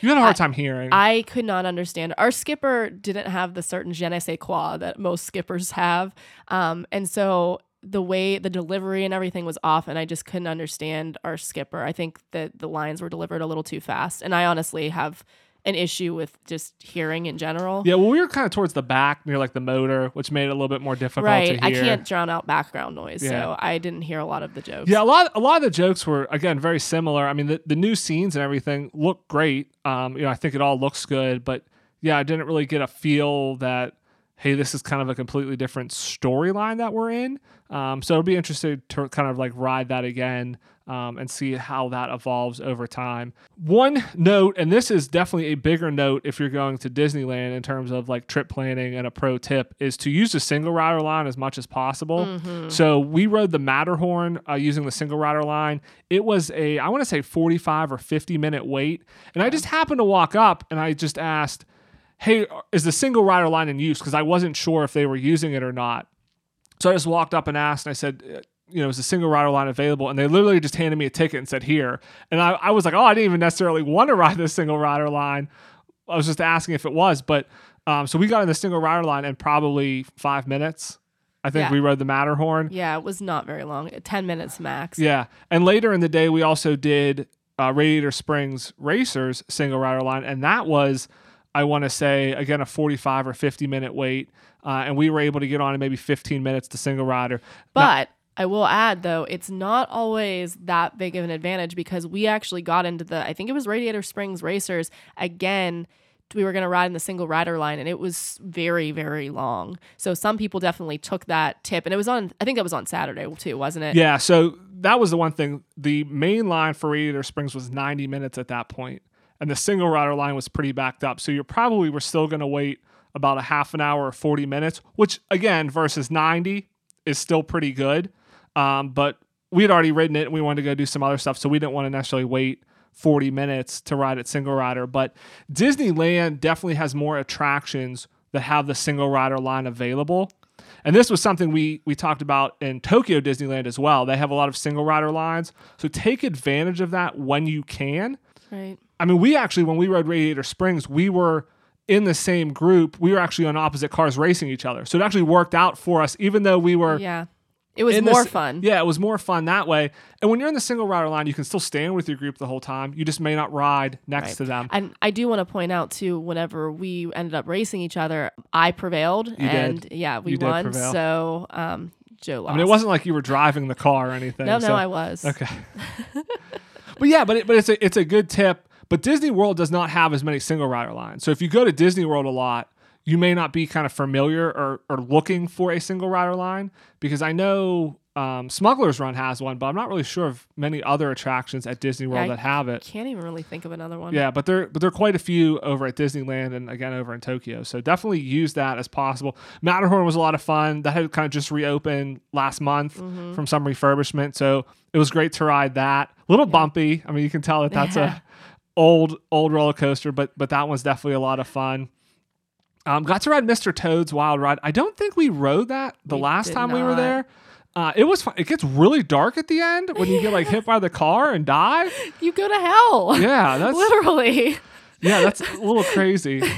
You had a hard I- time hearing. I could not understand. Our skipper didn't have the certain je ne sais quoi that most skippers have. Um, and so the way the delivery and everything was off, and I just couldn't understand our skipper. I think that the lines were delivered a little too fast. And I honestly have an issue with just hearing in general. yeah, well, we were kind of towards the back near like the motor, which made it a little bit more difficult Right. I can't drown out background noise. Yeah. So I didn't hear a lot of the jokes. Yeah, a lot a lot of the jokes were again very similar. I mean, the, the new scenes and everything look great. Um, you know, I think it all looks good, but yeah, I didn't really get a feel that hey, this is kind of a completely different storyline that we're in. Um, so it'll be interesting to kind of like ride that again um, and see how that evolves over time. One note, and this is definitely a bigger note if you're going to Disneyland in terms of like trip planning and a pro tip, is to use the single rider line as much as possible. So we rode the Matterhorn uh, using the single rider line. It was a, I want to say 45 or 50 minute wait. And I just happened to walk up and I just asked, hey, is the single rider line in use? Because I wasn't sure if they were using it or not. So I just walked up and asked, and I said, you know, it was a single rider line available? And they literally just handed me a ticket and said, here. And I, I was like, oh, I didn't even necessarily want to ride the single rider line. I was just asking if it was. But um, so we got in the single rider line in probably five minutes. I think Yeah. we rode the Matterhorn. Yeah, it was not very long. 10 minutes max. Yeah. And later in the day, we also did uh, Radiator Springs Racers single rider line. And that was, I want to say, again, a 45 or 50 minute wait. Uh, and we were able to get on in maybe 15 minutes to single rider. But I will add though, it's not always that big of an advantage because we actually got into the I think it was Radiator Springs Racers again. We were going to ride in the single rider line and it was very very long. So some people definitely took that tip and it was on I think it was on Saturday too, wasn't it? Yeah, so that was the one thing. The main line for Radiator Springs was 90 minutes at that point, and the single rider line was pretty backed up. So you probably were still going to wait about a half an hour or 40 minutes, which again versus 90 is still pretty good. Um, but we had already ridden it and we wanted to go do some other stuff, so we didn't want to necessarily wait 40 minutes to ride it single rider. But Disneyland definitely has more attractions that have the single rider line available. And this was something we we talked about in Tokyo Disneyland as well. They have a lot of single rider lines. So take advantage of that when you can. Right. I mean, we actually when we rode Radiator Springs, we were in the same group. We were actually on opposite cars racing each other. So it actually worked out for us even though we were Yeah. It was in more this- fun. Yeah, it was more fun that way. And when you're in the single rider line, you can still stand with your group the whole time. You just may not ride next Right. to them. And I do want to point out too, whenever we ended up racing each other, I prevailed, did. and yeah, we You did won. So um, Joe lost. I mean, it wasn't like you were driving the car or anything. No, no, so- I was. Okay. but yeah, but it, but it's a it's a good tip. But Disney World does not have as many single rider lines. So if you go to Disney World a lot, you may not be kind of familiar or, or looking for a single rider line because I know um, Smuggler's Run has one, but I'm not really sure of many other attractions at Disney World I that have it. Can't even really think of another one. Yeah, but there but there are quite a few over at Disneyland and again over in Tokyo. So definitely use that as possible. Matterhorn was a lot of fun. That had kind of just reopened last month Mm-hmm. from some refurbishment. So it was great to ride that. A little bumpy. I mean, you can tell that that's Yeah. a old old roller coaster, but but that one's definitely a lot of fun. Um, got to ride Mr. Toad's Wild Ride. I don't think we rode that the We last time we were there. Uh, it was fun. It gets really dark at the end when you get like hit by the car and die. You go to hell. Yeah, that's Literally. yeah, that's a little crazy.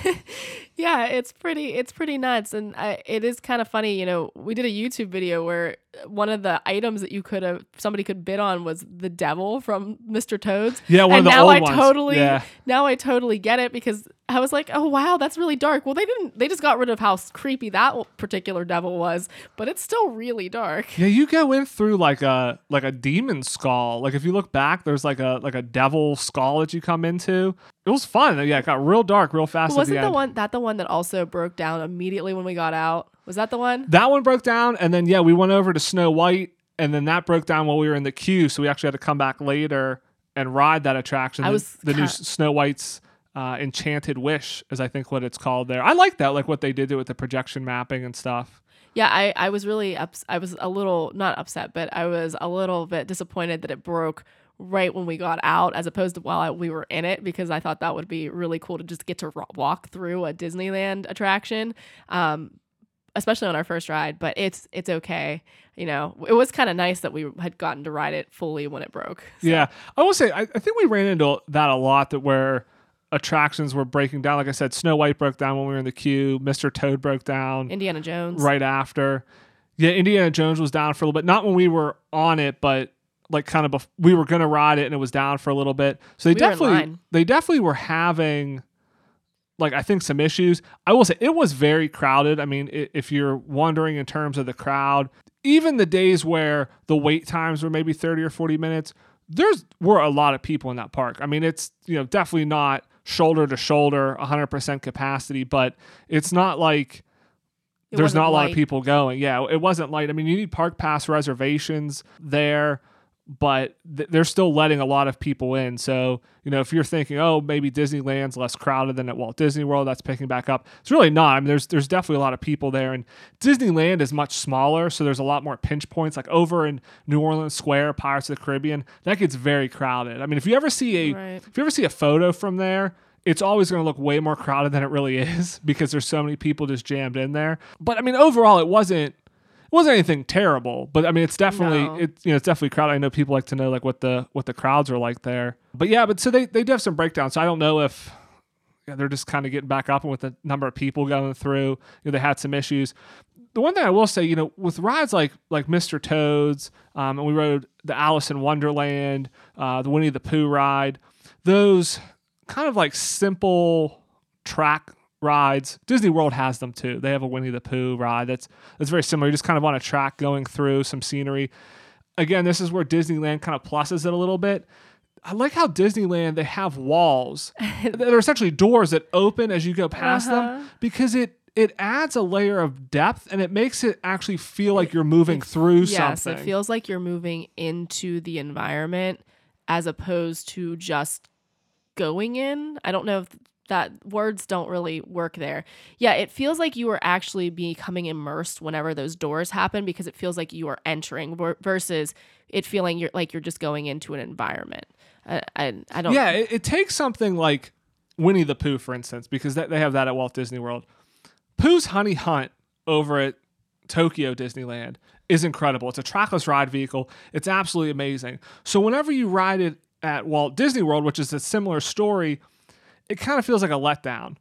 Yeah, it's pretty it's pretty nuts and I, it is kind of funny, you know, we did a YouTube video where one of the items that you could have somebody could bid on was the devil from Mr. Toad's. Yeah, one of and the now old I ones. totally Yeah. now I totally get it because I was like, "Oh wow, that's really dark." Well, they didn't they just got rid of how creepy that particular devil was, but it's still really dark. Yeah, you go in through like a like a demon skull. Like if you look back, there's like a like a devil skull that you come into. It was fun. Yeah, it got real dark real fast at Wasn't the the one that the one that also broke down immediately when we got out? Was that the one? That one broke down, and then yeah, we went over to Snow White, and then that broke down while we were in the queue. So we actually had to come back later and ride that attraction. I the, was the new Snow White's uh, Enchanted Wish, is I think what it's called there. I like that, like what they did with the projection mapping and stuff. Yeah, I, I was really ups- I was a little not upset, but I was a little bit disappointed that it broke right when we got out, as opposed to while we were in it, because I thought that would be really cool to just get to ro- walk through a Disneyland attraction, um, especially on our first ride. But it's it's okay, you know. It was kind of nice that we had gotten to ride it fully when it broke. So- Yeah, I will say I, I think we ran into that a lot that where attractions were breaking down. Like I said, Snow White broke down when we were in the queue. Mr. Toad broke down Indiana Jones. right after. Yeah, Indiana Jones was down for a little bit. Not when we were on it, but like kind of bef- we were gonna ride it and it was down for a little bit. So they We definitely they definitely were having like I think some issues. I will say it was very crowded. I mean, if you're wondering in terms of the crowd, even the days where the wait times were maybe 30 or 40 minutes, there's were a lot of people in that park. I mean, it's you know definitely not shoulder to shoulder 100% capacity, but it's not like It there's not a lot of people going. Yeah, it wasn't light. I mean, you need park pass reservations there, but th- they're still letting a lot of people in. So, you know, if you're thinking, oh, maybe Disneyland's less crowded than at Walt Disney World, that's picking back up. It's really not. I mean, there's there's definitely a lot of people there, and Disneyland is much smaller, so there's a lot more pinch points. Like over in New Orleans Square, Pirates of the Caribbean, that gets very crowded. I mean, if you ever see a Right. if you ever see a photo from there, it's always going to look way more crowded than it really is because there's so many people just jammed in there. But I mean, overall, it wasn't it wasn't anything terrible. But I mean, it's definitely No. it's you know it's definitely crowded. I know people like to know like what the what the crowds are like there. But yeah, but so they they do have some breakdowns. So I don't know if yeah, they're just kind of getting back up and with the number of people going through. You know, they had some issues. The one thing I will say, you know, with rides like like Mr. Toad's, um, and we rode the Alice in Wonderland, uh, the Winnie the Pooh ride, those kind of like simple track rides. Disney World has them too. They have a Winnie the Pooh ride that's that's very similar. You're just kind of on a track going through some scenery. Again, this is where Disneyland kind of pluses it a little bit. I like how Disneyland they have walls that are essentially doors that open as you go past Uh-huh. them because it it adds a layer of depth and it makes it actually feel like you're moving through Yes, something. Yes, it feels like you're moving into the environment as opposed to just going in. I don't know if that words don't really work there. Yeah, it feels like you are actually becoming immersed whenever those doors happen because it feels like you are entering versus it feeling you're like you're just going into an environment. I I, I don't Yeah, it, it takes something like Winnie the Pooh, for instance, because that, they have that at Walt Disney World. Pooh's Honey Hunt over at Tokyo Disneyland is incredible. It's a trackless ride vehicle. It's absolutely amazing. So whenever you ride it at Walt Disney World, which is a similar story, it kind of feels like a letdown.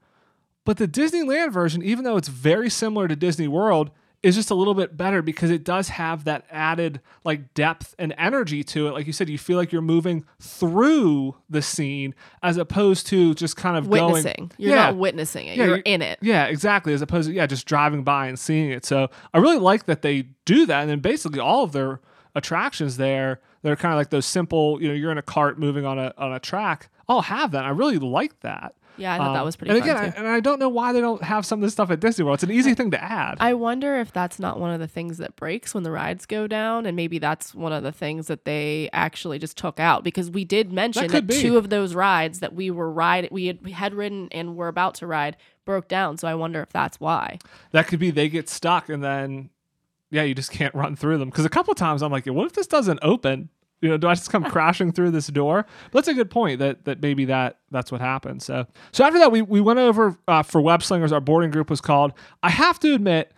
But the Disneyland version, even though it's very similar to Disney World, is just a little bit better because it does have that added like depth and energy to it. Like you said, you feel like you're moving through the scene as opposed to just kind of witnessing. going. You're yeah, not witnessing it. Yeah, you're you're- in it. yeah, exactly. As opposed to yeah, just driving by and seeing it. So I really like that they do that, and then basically all of their attractions there, they're kind of like those simple. You know, you're in a cart moving on a on a track. All have that. I really like that. Yeah, I thought that um, was pretty And again, I, and I don't know why they don't have some of this stuff at Disney World. It's an easy thing to add. I wonder if that's not one of the things that breaks when the rides go down, and maybe that's one of the things that they actually just took out because we did mention that, be. two of those rides that we were ride we had we had ridden and were about to ride broke down. So I wonder if that's why. that could be they get stuck and then yeah you just can't run through them because a couple times i'm like what if this doesn't open you know do i just come crashing through this door? But that's a good point that that maybe that that's what happened. So so after that we, we went over uh, for web slingers our boarding group was called. I have to admit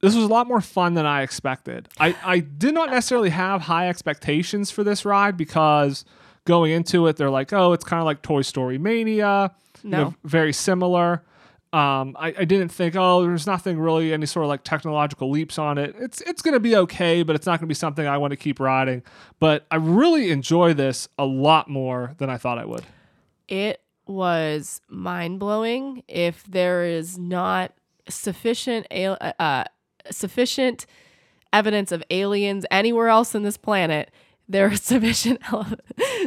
this was a lot more fun than i expected. I i did not necessarily have high expectations for this ride because going into it they're like oh it's kind of like toy story mania. You know, No. very similar um, I, I didn't think, oh, there's nothing really any sort of like technological leaps on it. It's it's gonna be okay, but it's not gonna be something I want to keep riding. But I really enjoy this a lot more than I thought I would. It was mind blowing. If there is not sufficient al- uh, sufficient evidence of aliens anywhere else in this planet, there is sufficient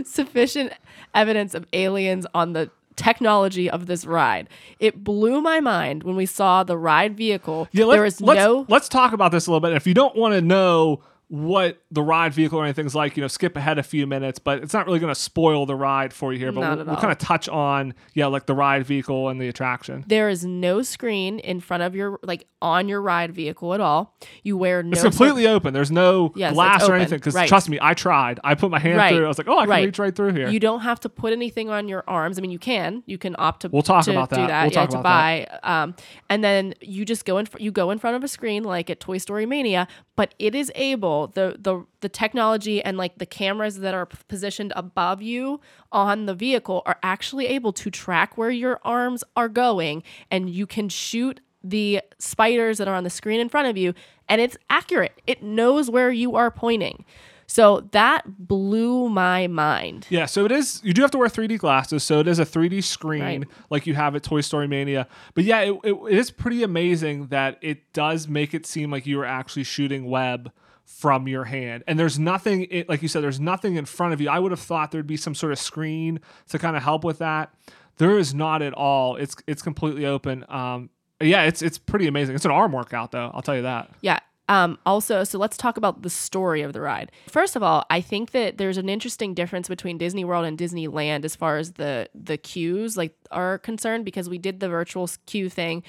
sufficient evidence of aliens on the technology of this ride. It blew my mind when we saw the ride vehicle. Yeah, let, there is let's, no Let's talk about this a little bit. If you don't want to know what the ride vehicle or anything's like, you know, skip ahead a few minutes, but it's not really going to spoil the ride for you here. But Not we'll, we'll kind of touch on, yeah, like the ride vehicle and the attraction. there is no screen in front of your like on your ride vehicle at all. You wear no It's completely open. There's no Yes, glass or anything. Because Right. trust me, I tried. I put my hand Right. through. I was like, oh, I can Right. reach right through here. You don't have to put anything on your arms. I mean, you can. You can opt to. We'll talk to about Do that. that. We'll yeah, talk to about buy. Um, and then you just go in. fr- You go in front of a screen like at Toy Story Mania, but it is able the the the technology and like the cameras that are positioned above you on the vehicle are actually able to track where your arms are going, and you can shoot the spiders that are on the screen in front of you, and it's accurate. It knows where you are pointing. So that blew my mind. Yeah, so it is. You do have to wear 3D glasses, so it is a 3D screen Right. like you have at Toy Story Mania. But yeah, it, it, it is pretty amazing that it does make it seem like you are actually shooting web from your hand. And there's nothing, like you said, there's nothing in front of you. I would have thought there'd be some sort of screen to kind of help with that. There is not at all. It's it's completely open. Um, yeah, it's it's pretty amazing. It's an arm workout though. I'll tell you that. Yeah. Um, also, so let's talk about the story of the ride. First of all, I think that there's an interesting difference between Disney World and Disneyland as far as the the queues like are concerned because we did the virtual queue thing.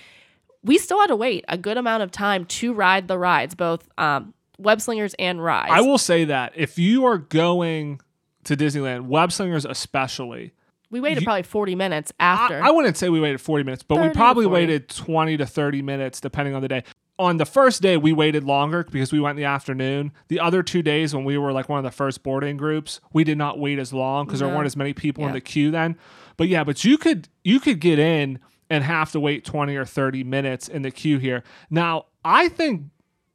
We still had to wait a good amount of time to ride the rides, both um, web slingers and rides. I will say that if you are going to Disneyland, web slingers especially, we waited you- probably 40 minutes after. I wouldn't say we waited 40 minutes, but we probably waited 20 to 30 minutes depending on the day. On the first day, we waited longer because we went in the afternoon. The other two days, when we were like one of the first boarding groups, we did not wait as long because there weren't as many people in the queue then. But yeah, but you could you could get in and have to wait 20 or 30 minutes in the queue here. Now, I think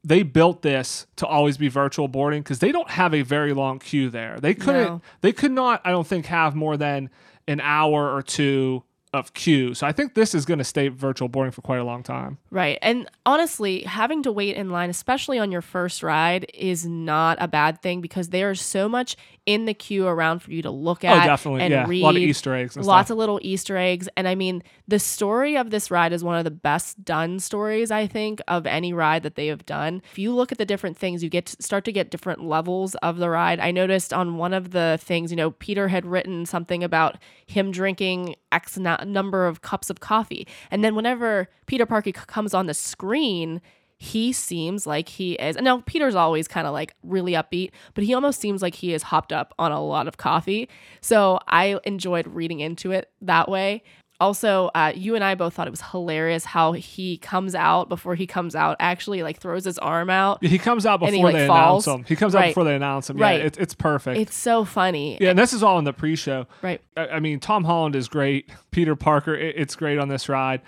they built this to always be virtual boarding because they don't have a very long queue there. They couldn't No. they could not, I don't think, have more than an hour or two of queue. So I think this is going to stay virtual boarding for quite a long time. Right. And honestly, having to wait in line, especially on your first ride, is not a bad thing because there's so much in the queue around for you to look oh, at oh, definitely. and Yeah. read. A lot of Easter eggs and Lots stuff. of little Easter eggs. And I mean, the story of this ride is one of the best done stories, I think, of any ride that they have done. If you look at the different things, you get to start to get different levels of the ride. I noticed on one of the things, you know, Peter had written something about him drinking X na- number of cups of coffee. And then whenever Peter Parker comes on the screen, he seems like he is. And now Peter's always kind of like really upbeat, but he almost seems like he is hopped up on a lot of coffee. So I enjoyed reading into it that way. Also, uh, you and I both thought it was hilarious how he comes out before he comes out, actually like throws his arm out. He comes out before he, like, they falls. announce him. He comes out Right. before they announce him. Right. Yeah, it, it's perfect. It's so funny. yeah, and this is all in the pre-show. Right. I, I mean, Tom Holland is great. Peter Parker, it, it's great on this ride.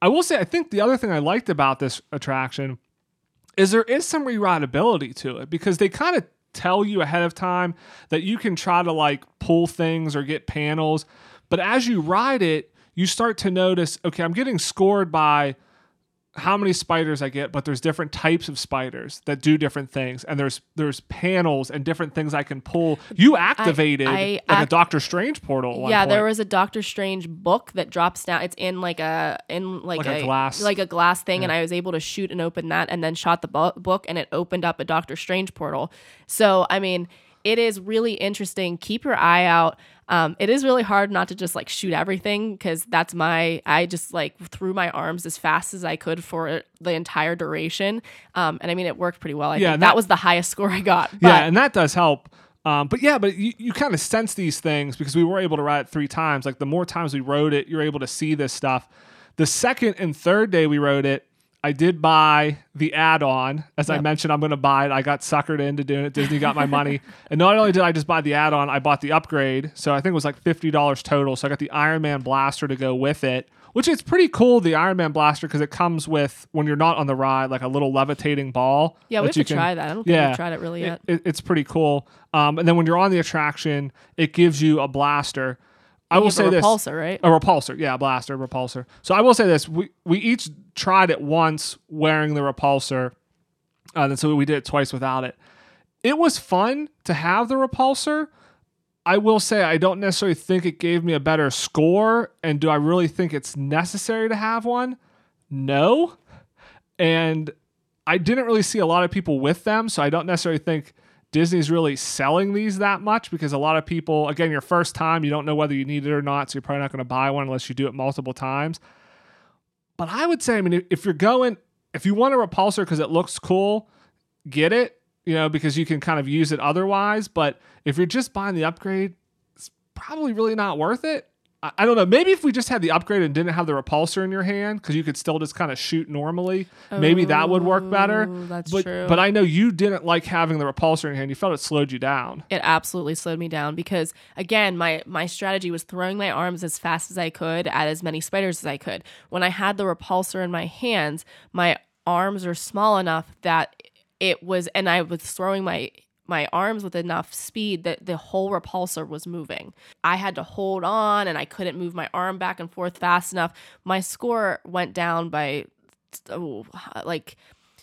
I will say, I think the other thing I liked about this attraction is there is some rerideability to it because they kind of tell you ahead of time that you can try to like pull things or get panels, but as you ride it, you start to notice, okay, I'm getting scored by how many spiders I get, but there's different types of spiders that do different things, and there's there's panels and different things I can pull. You activated I like a Doctor Strange portal. Yeah, there was a Doctor Strange book that drops down. It's in like a in like, Like a glass- like a glass thing, and I was able to shoot and open that, and then shot the bu- book, and it opened up a Doctor Strange portal. So I mean, it is really interesting. Keep your eye out. Um, it is really hard not to just like shoot everything because that's my. I just like threw my arms as fast as I could for the entire duration, um, and I mean it worked pretty well. I Yeah, think that- that was the highest score I got. yeah, and that does help. Um, but yeah, but you, you kind of sense these things because we were able to ride it three times. Like the more times we rode it, you're able to see this stuff. The second and third day we rode it, I did buy the add-on. As I mentioned, I'm going to buy it. I got suckered into doing it. Disney got my money, and not only did I just buy the add-on, I bought the upgrade. So I think it was like fifty dollars total. So I got the Iron Man blaster to go with it, which is pretty cool. The Iron Man blaster because it comes with when you're not on the ride, like a little levitating ball. yeah, we have to can- try that. I don't think Yeah. we've tried it really It- yet. it- it's pretty cool. Um, and then when you're on the attraction, it gives you a blaster. I will say a this: repulsor, right? a repulsor, yeah, blaster, repulsor. So I will say this: we we each tried it once wearing the repulsor, uh, and so we did it twice without it. It was fun to have the repulsor. I will say I don't necessarily think it gave me a better score, and do I really think it's necessary to have one? No, and I didn't really see a lot of people with them, so I don't necessarily think Disney's really selling these that much because a lot of people, again, your first time, you don't know whether you need it or not, so you're probably not going to buy one unless you do it multiple times. But I would say, I mean, if you're going, if you want a repulsor because it looks cool, get it, you know, because you can kind of use it otherwise. But if you're just buying the upgrade, it's probably really not worth it. I, I don't know. Maybe if we just had the upgrade and didn't have the repulsor in your hand, because you could still just kind of shoot normally, maybe that would work better. Oh, that's but, true. But I know you didn't like having the repulsor in your hand. You felt it slowed you down. it absolutely slowed me down because again my my strategy was throwing my arms as fast as i could at as many spiders as i could when i had the repulsor in my hands my arms are small enough that it was and i was throwing my my arms with enough speed that the whole repulsor was moving. I had to hold on and I couldn't move my arm back and forth fast enough. My score went down by oh, like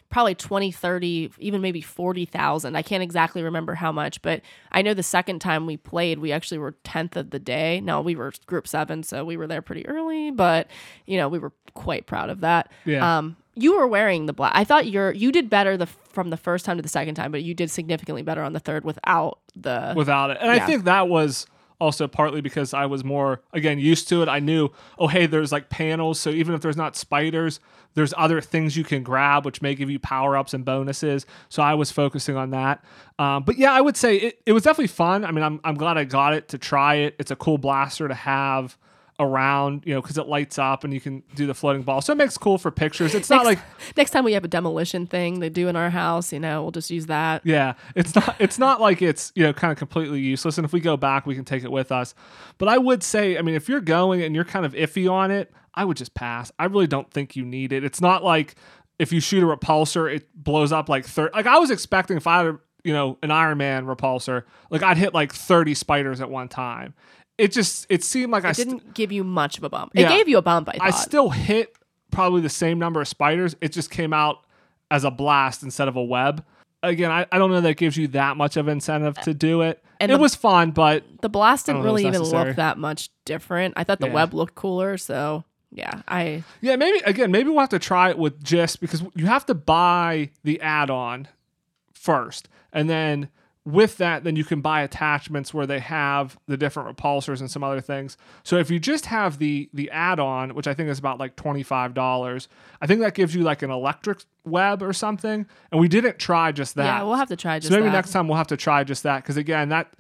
probably 20 30 even maybe 40,000 I can't exactly remember how much but I know the second time we played we actually were 10th of the day now we were group 7 so we were there pretty early but you know we were quite proud of that Yeah. um you were wearing the black I thought you're you did better the from the first time to the second time but you did significantly better on the third without the without it. And I think that was also partly because I was more again used to it. I knew, oh hey, there's like panels, so even if there's not spiders, there's other things you can grab which may give you power ups and bonuses. So I was focusing on that. Um, but yeah, I would say it, it was definitely fun. I mean, I'm I'm glad I got it to try it. It's a cool blaster to have around, you know, because it lights up and you can do the floating ball. So it makes cool for pictures. It's not next, like next time we have a demolition thing they do in our house you know we'll just use that Yeah, it's not it's not like it's, you know, kind of completely useless and if we go back we can take it with us. But I would say, I mean, if you're going and you're kind of iffy on it, I would just pass. I really don't think you need it. It's not like if you shoot a repulsor, it blows up like 30 like I was expecting if I had a, you know, an Iron Man repulsor, like I'd hit like 30 spiders at one time. It just it seemed like I it st- didn't give you much of a bump it Yeah. gave you a bump I thought I still hit probably the same number of spiders. It just came out as a blast instead of a web. Again, I, I don't know that it gives you that much of incentive to do it. And it the- was fun, but the blast didn't don't know if really even look that much different. I thought the Yeah. web looked cooler, so yeah, I yeah, maybe again, maybe we'll have to try it with just because you have to buy the add-on first, and then with that, then you can buy attachments where they have the different repulsors and some other things. So if you just have the the add-on, which I think is about like twenty five dollars, I think that gives you like an electric web or something. And we didn't try just that. yeah, we'll have to try just so maybe that. next time we'll have to try just that because again that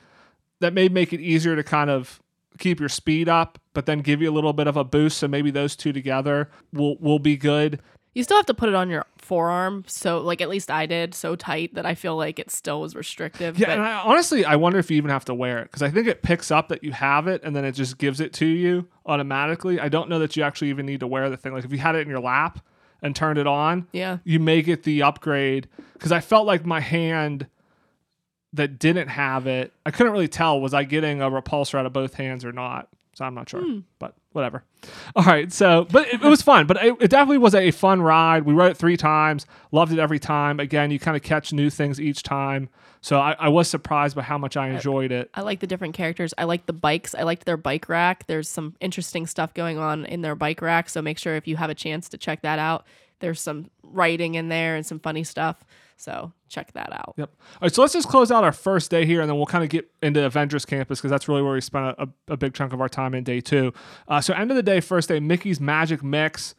that may make it easier to kind of keep your speed up but then give you a little bit of a boost so maybe those two together will will be good You still have to put it on your forearm, so like at least I did, so tight that I feel like it still was restrictive. yeah but and I, honestly i wonder if you even have to wear it because i think it picks up that you have it and then it just gives it to you automatically i don't know that you actually even need to wear the thing like if you had it in your lap and turned it on yeah, you may get the upgrade because I felt like my hand that didn't have it, I couldn't really tell was I getting a repulsor out of both hands or not. So I'm not sure, hmm. but whatever. All right, so but it, it was fun. But it, it definitely was a fun ride. We rode it three times, loved it every time. Again, you kind of catch new things each time. So I, I was surprised by how much I enjoyed it. I like the different characters. I like the bikes. I liked their bike rack. There's some interesting stuff going on in their bike rack. So make sure if you have a chance to check that out. There's some writing in there and some funny stuff. So check that out. Yep. All right, so let's just close out our first day here, and then we'll kind of get into Avengers Campus because that's really where we spent a, a, big chunk of our time in day two. Uh, so end of the day, first day, Mickey's Magic Mix.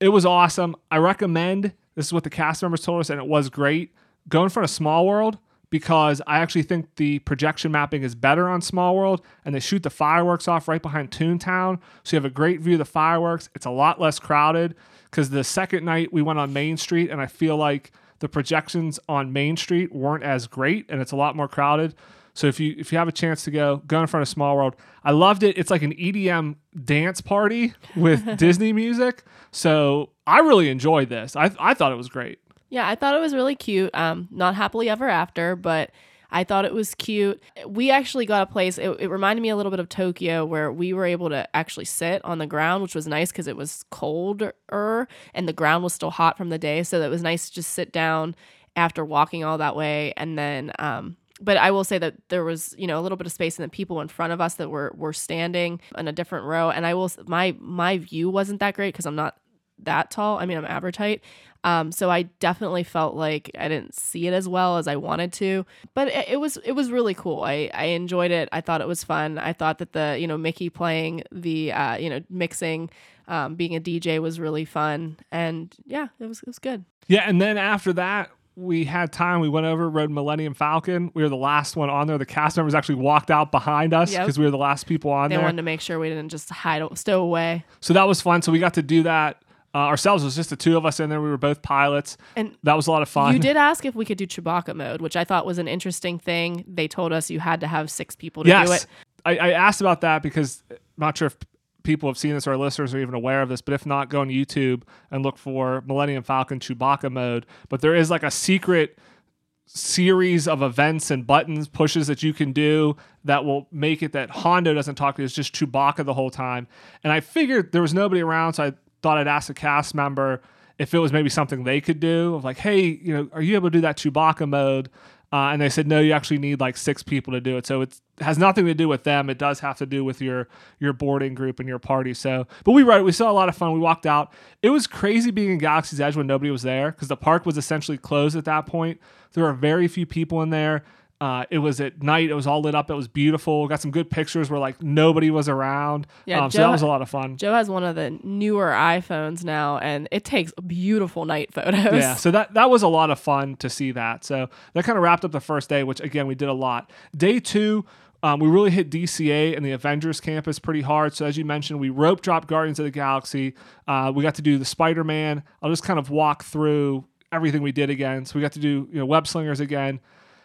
It was awesome. I recommend. This is what the cast members told us, and it was great. Go in front of Small World because I actually think the projection mapping is better on Small World, and they shoot the fireworks off right behind Toontown, so you have a great view of the fireworks. It's a lot less crowded because the second night we went on Main Street, and I feel like the projections on Main Street weren't as great, and it's a lot more crowded. So if you if you have a chance to go, go in front of Small World. I loved it. It's like an EDM dance party with Disney music. So I really enjoyed this. I I thought it was great. Yeah, I thought it was really cute. Um, not happily ever after, but I thought it was cute. We actually got a place, it, it reminded me a little bit of Tokyo where we were able to actually sit on the ground, which was nice because it was colder and the ground was still hot from the day. So it was nice to just sit down after walking all that way and then um, but I will say that there was, you know, a little bit of space and the people in front of us that were were standing in a different row. And I will my my view wasn't that great because I'm not that tall. I mean, I'm average height. Um, so I definitely felt like I didn't see it as well as I wanted to, but it, it, was it was really cool. I I enjoyed it. I thought it was fun. I thought that the you know Mickey playing the uh, you know mixing, um, being a DJ was really fun, and yeah, it was it was good. Yeah, and then after that, we had time. We went over, rode Millennium Falcon. We were the last one on there. The cast members actually walked out behind us because yep. we were the last people on they there. They wanted to make sure we didn't just hide, stow away. So that was fun. So we got to do that uh, ourselves it was just the two of us in there. We were both pilots, and that was a lot of fun. You did ask if we could do Chewbacca mode, which I thought was an interesting thing. They told us you had to have six people to yes. do it. I, I asked about that because I'm not sure if people have seen this or our listeners are even aware of this, but if not, go on YouTube and look for Millennium Falcon Chewbacca mode. But there is like a secret series of events and buttons pushes that you can do that will make it that Hondo doesn't talk to you. It's just Chewbacca the whole time. And I figured there was nobody around, so I thought I'd ask a cast member if it was maybe something they could do of like, hey, you know, are you able to do that Chewbacca mode? Uh, and they said no, you actually need like six people to do it. So it has nothing to do with them. It does have to do with your your boarding group and your party. So, but we wrote, we saw a lot of fun. We walked out. It was crazy being in Galaxy's Edge when nobody was there because the park was essentially closed at that point. There were very few people in there. Uh, it was at night. It was all lit up. It was beautiful. Got some good pictures where like nobody was around. Yeah, um, so that was a lot of fun. Joe has one of the newer iPhones now, and it takes beautiful night photos. Yeah, so that that was a lot of fun to see that. So that kind of wrapped up the first day, which again we did a lot. Day two. Um, we really hit DCA and the Avengers campus pretty hard. So as you mentioned, we rope dropped Guardians of the Galaxy. Uh, we got to do the Spider Man. I'll just kind of walk through everything we did again. So we got to do you know web slingers again.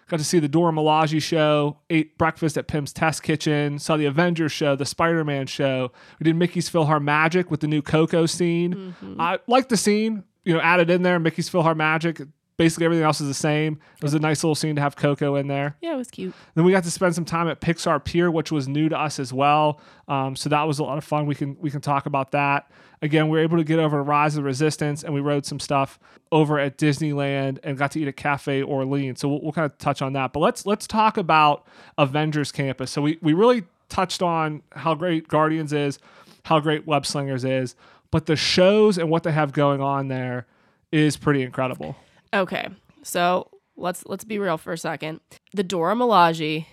Got to see the Dora Milaje show, ate breakfast at Pym's Test Kitchen, saw the Avengers show, the Spider Man show. We did Mickey's PhilharMagic with the new Coco scene. Mm-hmm. I like the scene, you know, added in there. Mickey's PhilharMagic. basically everything else is the same. It was a nice little scene to have Coco in there. Yeah, it was cute. Then we got to spend some time at Pixar Pier, which was new to us as well. Um, so that was a lot of fun. We can we can talk about that. Again, we were able to get over Rise of Resistance, and we rode some stuff over at Disneyland and got to eat at Cafe Orleans. So we'll, we'll kind of touch on that. But let's let's talk about Avengers Campus. So we we really touched on how great Guardians is, how great Web Slingers is, but the shows and what they have going on there is pretty incredible. Okay, so let's let's be real for a second. The Dora Milaje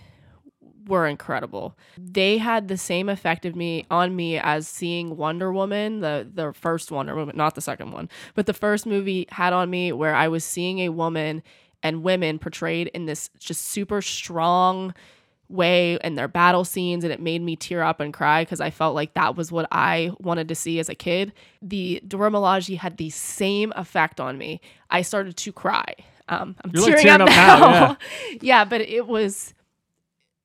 were incredible. They had the same effect of me on me as seeing Wonder Woman, the the first Wonder Woman, not the second one, but the first movie had on me where I was seeing a woman and women portrayed in this just super strong way and their battle scenes and it made me tear up and cry because I felt like that was what I wanted to see as a kid. The Dora Milaje had the same effect on me. I started to cry. Um, I'm tearing, like tearing, up, up now. now yeah. yeah, but it was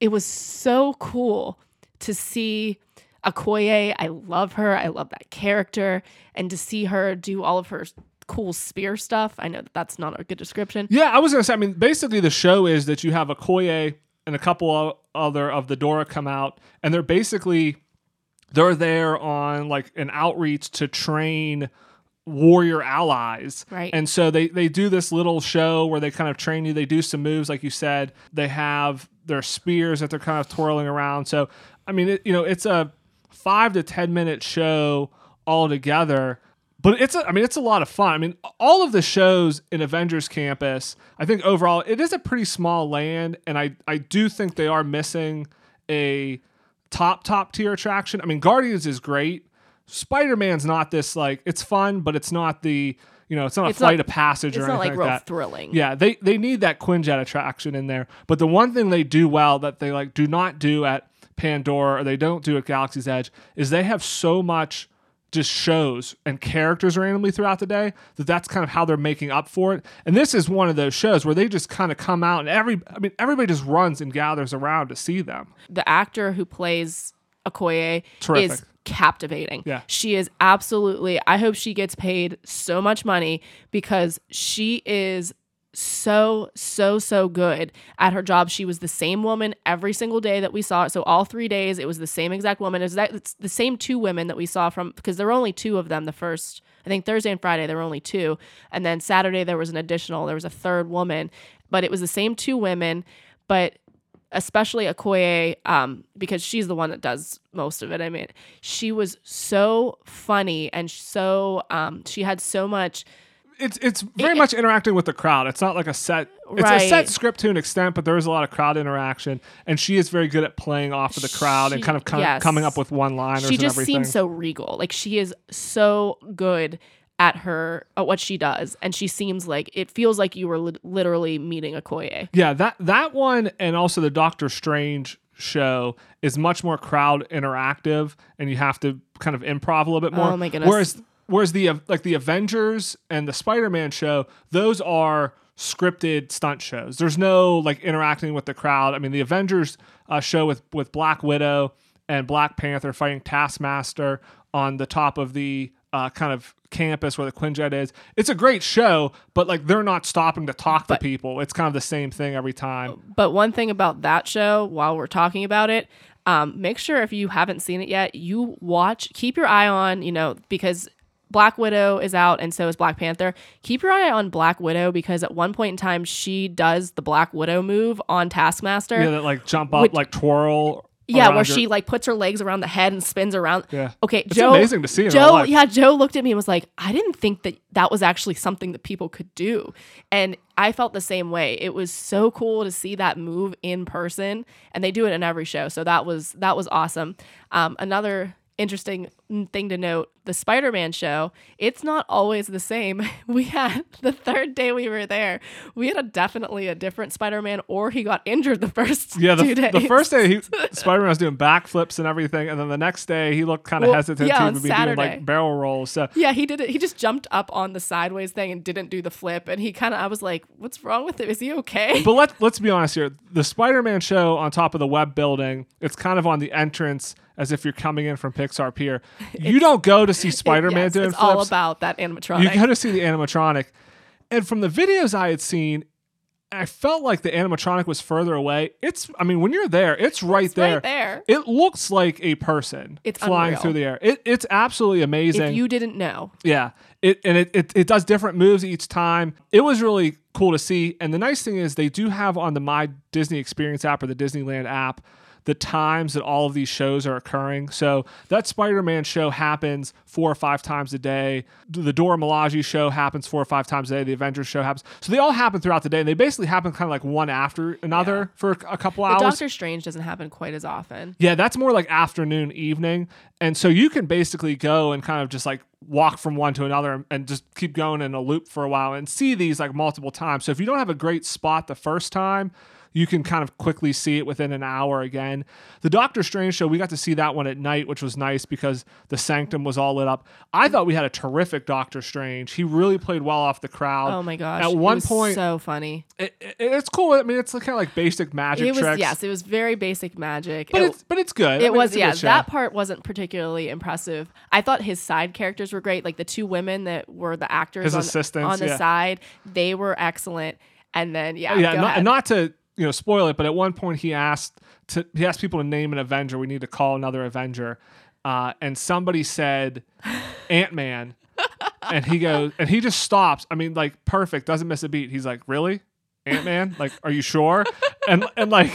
it was so cool to see Okoye. I love her. I love that character and to see her do all of her cool spear stuff. I know that that's not a good description. Yeah, I was gonna say. I mean, basically, the show is that you have Okoye and a couple of other of the Dora come out, and they're basically they're there on like an outreach to train warrior allies. Right. And so they they do this little show where they kind of train you. They do some moves like you said. They have their spears that they're kind of twirling around. So I mean, it, you know, it's a 5 to 10 minute show all together. But it's a, I mean it's a lot of fun. I mean all of the shows in Avengers Campus, I think overall it is a pretty small land and I I do think they are missing a top top tier attraction. I mean Guardians is great. Spider-Man's not this like it's fun, but it's not the you know, it's not It's a flight not- of passage or anything like real that. thrilling. Yeah, they they need that Quinjet attraction in there. But the one thing they do well that they like do not do at Pandora or they don't do at Galaxy's Edge is they have so much just shows and characters randomly throughout the day that that's kind of how they're making up for it. And this is one of those shows where they just kind of come out and every I mean everybody just runs and gathers around to see them. the actor who plays Okoye Terrific. is captivating. Yeah. She is absolutely I hope she gets paid so much money because she is so so so good at her job. She was the same woman every single day that we saw. So all 3 days it was the same exact woman. It was that it's the same two women that we saw from because there were only two of them the first I think Thursday and Friday there were only two and then Saturday there was an additional there was a third woman, but it was the same two women, but especially Okoye, um, because she's the one that does most of it. I mean, she was so funny and so um, she had so much. It's it's very It- much interacting with the crowd. It's not like a set. It's a set script to an extent, but there is a lot of crowd interaction, and she is very good at playing off of the crowd and kind of com- yes. coming up with one liners She just seems so regal. Like she is so good at her at what she does, and she seems like it feels like you were lit literally meeting a Okoye. yeah, that that one and also the Doctor Strange show is much more crowd interactive, and you have to kind of improv a little bit more. Oh my goodness. Whereas whereas the like the Avengers and the Spider-Man show, those are scripted stunt shows. There's no like interacting with the crowd. I mean, the Avengers uh, show with with Black Widow and Black Panther fighting Taskmaster on the top of the uh, kind of campus where the Quinjet is. It's a great show, but like they're not stopping to talk to people. It's kind of the same thing every time. But one thing about that show, while we're talking about it, um, make sure if you haven't seen it yet, you watch, keep your eye on, you know, because Black Widow is out and so is Black Panther. Keep your eye on Black Widow because at one point in time, she does the Black Widow move on Taskmaster. Yeah, that like jump up, Which- like twirl. Yeah, where your- she like puts her legs around the head and spins around. Yeah. Okay, It's Joe. amazing to see Joe, yeah, Joe looked at me and was like, "I didn't think that that was actually something that people could do," and I felt the same way. It was so cool to see that move in person, and they do it in every show. So that was that was awesome. Um, another interesting thing to note the spider-man show it's not always the same we had the third day we were there we had a definitely a different spider-man or he got injured the first Yeah, two the, days the first day he Spider Man was doing backflips and everything, and then the next day he looked kind of Well, hesitant yeah, to be doing Saturday. like barrel rolls. So Yeah, he did it. He just jumped up on the sideways thing and didn't do the flip. And he kind of, I was like, "What's wrong with him? Is he okay?" but let let's be honest here. The Spider Man show on top of the web building, it's kind of on the entrance as if you're coming in from Pixar Pier. You don't go to see Spider Man Yes, doing it's flips. all about that animatronic. you go to see the animatronic. And from the videos I had seen, I felt like the animatronic was further away. It's I mean, when you're there, it's right It's there. right there. It looks like a person It's flying unreal. through the air. It, it's absolutely amazing. If you didn't know, Yeah. It and it, it it does different moves each time. It was really cool to see. And the nice thing is they do have on the My Disney Experience app or the Disneyland app the times that all of these shows are occurring. So that Spider-Man show happens four or five times a day. The Dora Milaje show happens four or five times a day. The Avengers show happens. So they all happen throughout the day, and they basically happen kind of like one after another for a couple the hours. Doctor Strange doesn't happen quite as often. Yeah, that's more like afternoon, evening. And so you can basically go and kind of just like walk from one to another and just keep going in a loop for a while and see these like multiple times. So if you don't have a great spot the first time, you can kind of quickly see it within an hour again. The Doctor Strange show, we got to see that one at night, which was nice because the sanctum was all lit up. I thought we had a terrific Doctor Strange. He really played well off the crowd. Oh my gosh! At it one was point, so funny. it, it- it's cool. I mean, it's kind of like basic magic It was tricks. yes, it was very basic magic. But it, it's but it's good. I it mean, was yeah. That part wasn't particularly impressive. I thought his side characters were great. Like the two women that were the actors His on, assistants, on the yeah. side, they were excellent. And then yeah, oh, yeah, go not, not to you know spoil it, but at one point he asked to he asked people to name an Avenger. We need to call another Avenger, uh, and somebody said Ant Man, and he goes, and he just stops. I mean, like perfect, doesn't miss a beat. He's like, really? Ant Man? Like, are you sure? And and like,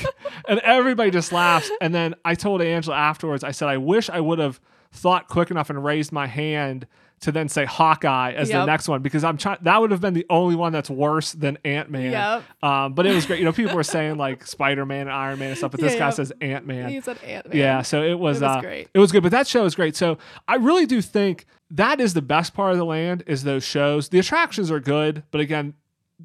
and everybody just laughs. And then I told Angela afterwards. I said, I wish I would have thought quick enough and raised my hand to then say Hawkeye as the next one because I'm trying. That would have been the only one that's worse than Ant Man. Yep. Um, but it was great. You know, people were saying like Spider Man and Iron Man and stuff, but this Yeah, guy yep. says Ant Man. He said Ant Man. Yeah, so it was, It was uh, great. It was good, but that show is great. So I really do think that is the best part of the land is those shows. The attractions are good, but again,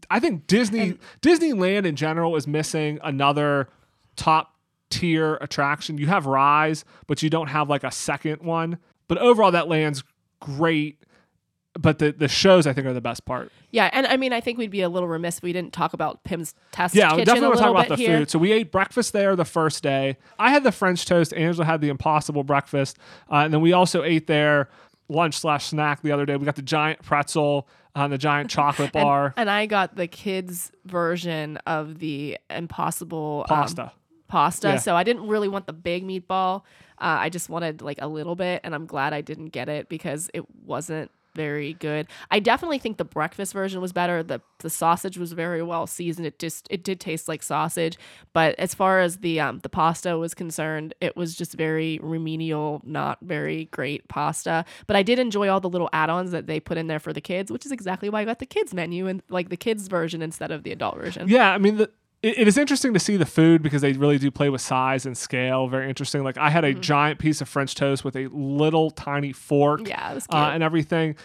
I think Disney Disneyland in general is missing another top tier attraction. You have Rise, but you don't have like a second one. But overall, that land's great. But the the shows I think are the best part. Yeah, and I mean, I think we'd be a little remiss if we didn't talk about Pym's test Yeah, kitchen definitely want to talk about the here. food. So we ate breakfast there the first day. I had the French toast. Angela had the Impossible breakfast, uh, and then we also ate there lunch slash snack the other day. We got the giant pretzel and the giant chocolate bar and I got the kids' version of the Impossible um, pasta. Yeah. So I didn't really want the big meatball. Uh, I just wanted like a little bit, and I'm glad I didn't get it because it wasn't very good. I definitely think the breakfast version was better. the The sausage was very well seasoned. It just it did taste like sausage, but as far as the um the pasta was concerned, it was just very remedial, not very great pasta. But I did enjoy all the little add-ons that they put in there for the kids, which is exactly why I got the kids menu and like the kids version instead of the adult version. Yeah, I mean, the, it, it is interesting to see the food because they really do play with size and scale. Very interesting. Like I had a giant piece of French toast with a little tiny fork. Mm-hmm. Yeah, it was cute. uh, and everything.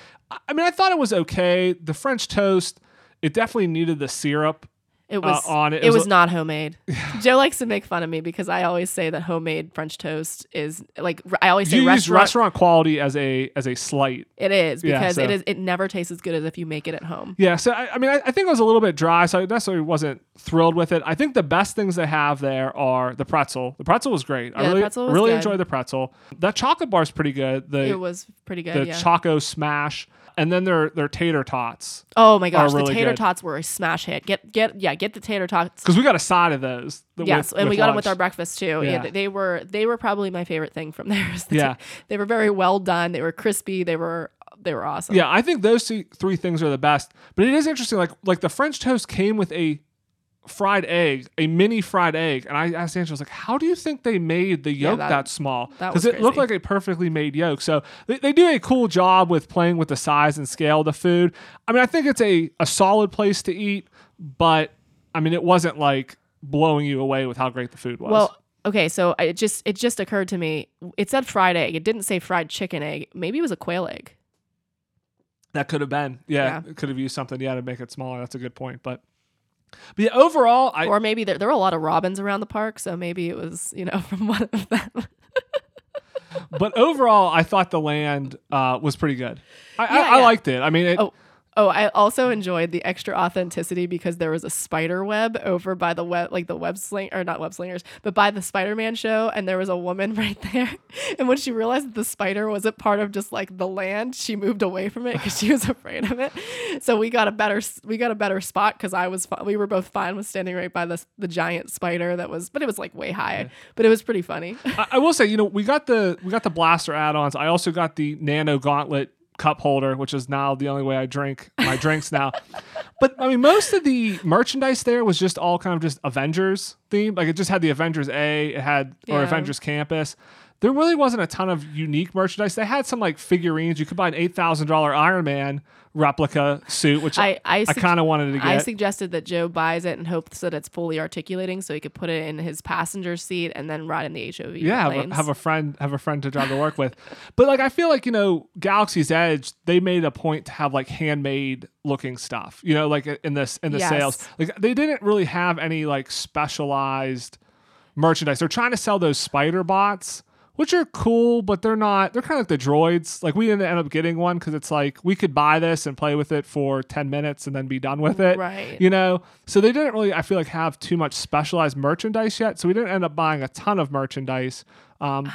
I mean, I thought it was okay. The French toast, it definitely needed the syrup. It was uh, on it. It, It was was, not homemade. Joe likes to make fun of me because I always say that homemade French toast is like I always say use restaurant. restaurant quality as a as a slight. It is because it so- is. It never tastes as good as if you make it at home. Yeah, so I, I mean, I, I think it was a little bit dry, so I necessarily wasn't thrilled with it. I think the best things they have there are the pretzel. The pretzel was great. I Yeah, the really, pretzel was really good. enjoyed the pretzel. That chocolate bar is pretty good. The It was pretty good. the yeah. choco smash, and then their their tater tots oh my gosh, really the tater good. tots were a smash hit. Get get yeah, get the tater tots. because we got a side of those. th- Yes, with- and we with got them with our breakfast too. Yeah. Yeah, they were they were probably my favorite thing from there. the Yeah. ta- they were very well done. They were crispy. They were they were awesome. Yeah, I think those two, three things are the best. But it is interesting. Like like the French toast came with a fried egg, a mini fried egg, and I asked Angela, I was like, "How do you think they made the yolk that, that- small? Because it looked like a perfectly made yolk." So they, they do a cool job with playing with the size and scale of the food. I mean, I think it's a a solid place to eat, but I mean, it wasn't like blowing you away with how great the food was. Well, okay, so it just it just occurred to me. It said fried egg. It didn't say fried chicken egg. Maybe it was a quail egg. That could have been. Yeah, Yeah. it could have used something. Yeah, to make it smaller. That's a good point. But, but yeah, overall, I or maybe there, there were a lot of robins around the park, so maybe it was you know from one of them. but overall, I thought the land uh, was pretty good. I, I, Yeah, I yeah. liked it. I mean, it, Oh, oh, I also enjoyed the extra authenticity because there was a spider web over by the web, like the web sling or not web slingers, but by the Spider-Man show, and there was a woman right there. And when she realized that the spider wasn't part of just like the land, she moved away from it because she was afraid of it. So we got a better we got a better spot because I was we were both fine with standing right by the the giant spider that was, but it was like way high, but it was pretty funny. I, I will say, you know, we got the we got the blaster add-ons. I also got the Nano Gauntlet cup holder, which is now the only way I drink my drinks now. But I mean, most of the merchandise there was just all kind of just Avengers themed. Like it just had the Avengers A, it had or Yeah. Avengers Campus. There really wasn't a ton of unique merchandise. They had some like figurines. You could buy an eight thousand dollar Iron Man replica suit, which I, I I, I kind of wanted to get. I suggested that Joe buys it and hopes that it's fully articulating so he could put it in his passenger seat and then ride in the HOV. yeah have a, have a friend have a friend to drive to work with but like i feel like you know galaxy's edge they made a point to have like handmade looking stuff you know like in this in the Yes. sales like they didn't really have any like specialized merchandise they're trying to sell those spider bots which are cool but they're not they're kind of like the droids like we didn't end up getting one because it's like we could buy this and play with it for 10 minutes and then be done with it Right. you know so they didn't really i feel like have too much specialized merchandise yet so we didn't end up buying a ton of merchandise um,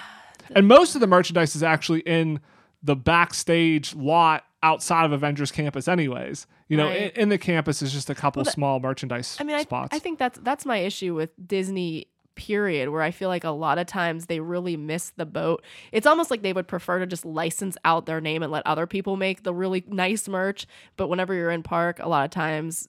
and most of the merchandise is actually in the backstage lot outside of avengers campus anyways you know Right. in, in the campus is just a couple that- small merchandise I mean, I, I think that's that's my issue with Disney period where I feel like a lot of times they really miss the boat. It's almost like they would prefer to just license out their name and let other people make the really nice merch. But whenever you're in park, a lot of times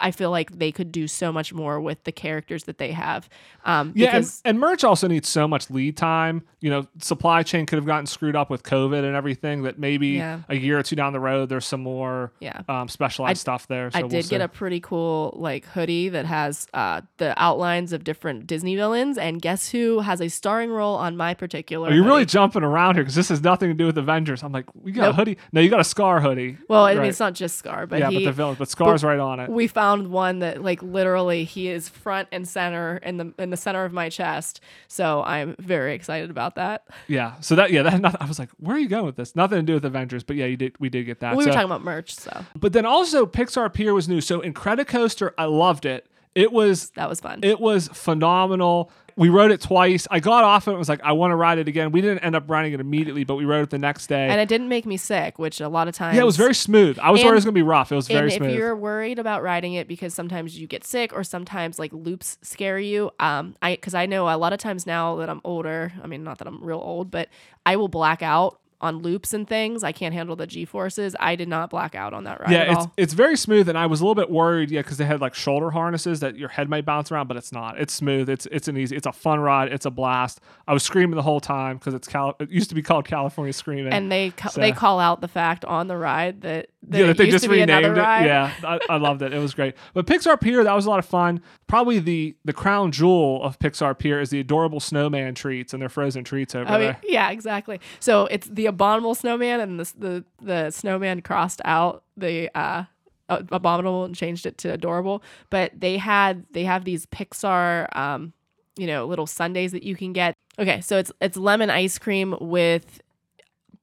I feel like they could do so much more with the characters that they have. Um, Yeah, and, and merch also needs so much lead time. You know, supply chain could have gotten screwed up with COVID and everything. That maybe Yeah. a year or two down the road, there's some more Yeah. um, specialized stuff there. So I we'll did get a pretty cool like hoodie that has uh, the outlines of different Disney villains, and guess who has a starring role on my particular? Are you really jumping around here? Because this has nothing to do with Avengers. I'm like, we got a hoodie. No, you got a Scar hoodie. Well, I mean, it's not just Scar, but yeah, he. but the villain, but Scar's right on it. we found one that like literally he is front and center in the in the center of my chest. So I'm very excited about that. Yeah. So that yeah, that not, I was like, where are you going with this? Nothing to do with Avengers, but yeah, you did we did get that. we were talking about merch, so but then also Pixar Pier was new. So Incredicoaster, I loved it. It was that was fun. it was phenomenal. We rode it twice. I got off it and was like, I want to ride it again. We didn't end up riding it immediately, but we rode it the next day. and it didn't make me sick, which a lot of times yeah, it was very smooth. I was worried it was gonna be rough. It was And very if smooth. If you're worried about riding it because sometimes you get sick or sometimes like loops scare you, um, I because I know a lot of times now that I'm older, I mean not that I'm real old, but I will black out on loops and things. I can't handle the G forces. I did not black out on that ride at yeah, it's it's very smooth, and I was a little bit worried, yeah, because they had like shoulder harnesses that your head might bounce around, but it's not. It's smooth. It's it's an easy. It's a fun ride. It's a blast. I was screaming the whole time because it's Cal. It used to be called California Screaming. and they ca- So- they call out the fact on the ride that, that yeah, it that they used just to be renamed it. ride. Yeah, I, I loved it. It was great. But Pixar Pier, that was a lot of fun. Probably the the crown jewel of Pixar Pier is the adorable snowman treats and their frozen treats over I mean, there. yeah, exactly. So it's the abominable snowman, and the the, the snowman crossed out the uh, abominable and changed it to adorable. But they had they have these Pixar, um, you know, little sundaes that you can get. Okay, so it's it's lemon ice cream with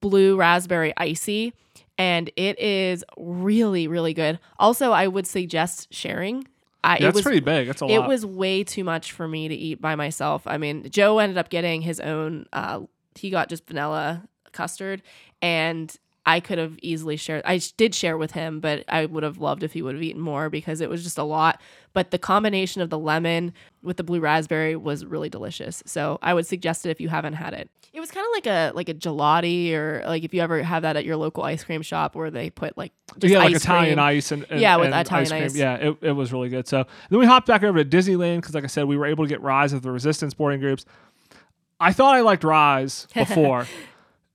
blue raspberry icy, and it is really really good. Also, I would suggest sharing. I, Yeah, it it's was pretty big. It's a it lot. was way too much for me to eat by myself. I mean, Joe ended up getting his own. Uh, he got just vanilla custard, and I could have easily shared. I did share with him, but I would have loved if he would have eaten more because it was just a lot. But the combination of the lemon with the blue raspberry was really delicious. So I would suggest it if you haven't had it. It was kind of like a like a gelati, or like if you ever have that at your local ice cream shop where they put like just yeah, like ice Italian cream. ice and, and Yeah, with and Italian cream. ice. Yeah, it, it was really good. So then we hopped back over to Disneyland because, like I said, we were able to get Rise of the Resistance boarding groups. I thought I liked Rise before.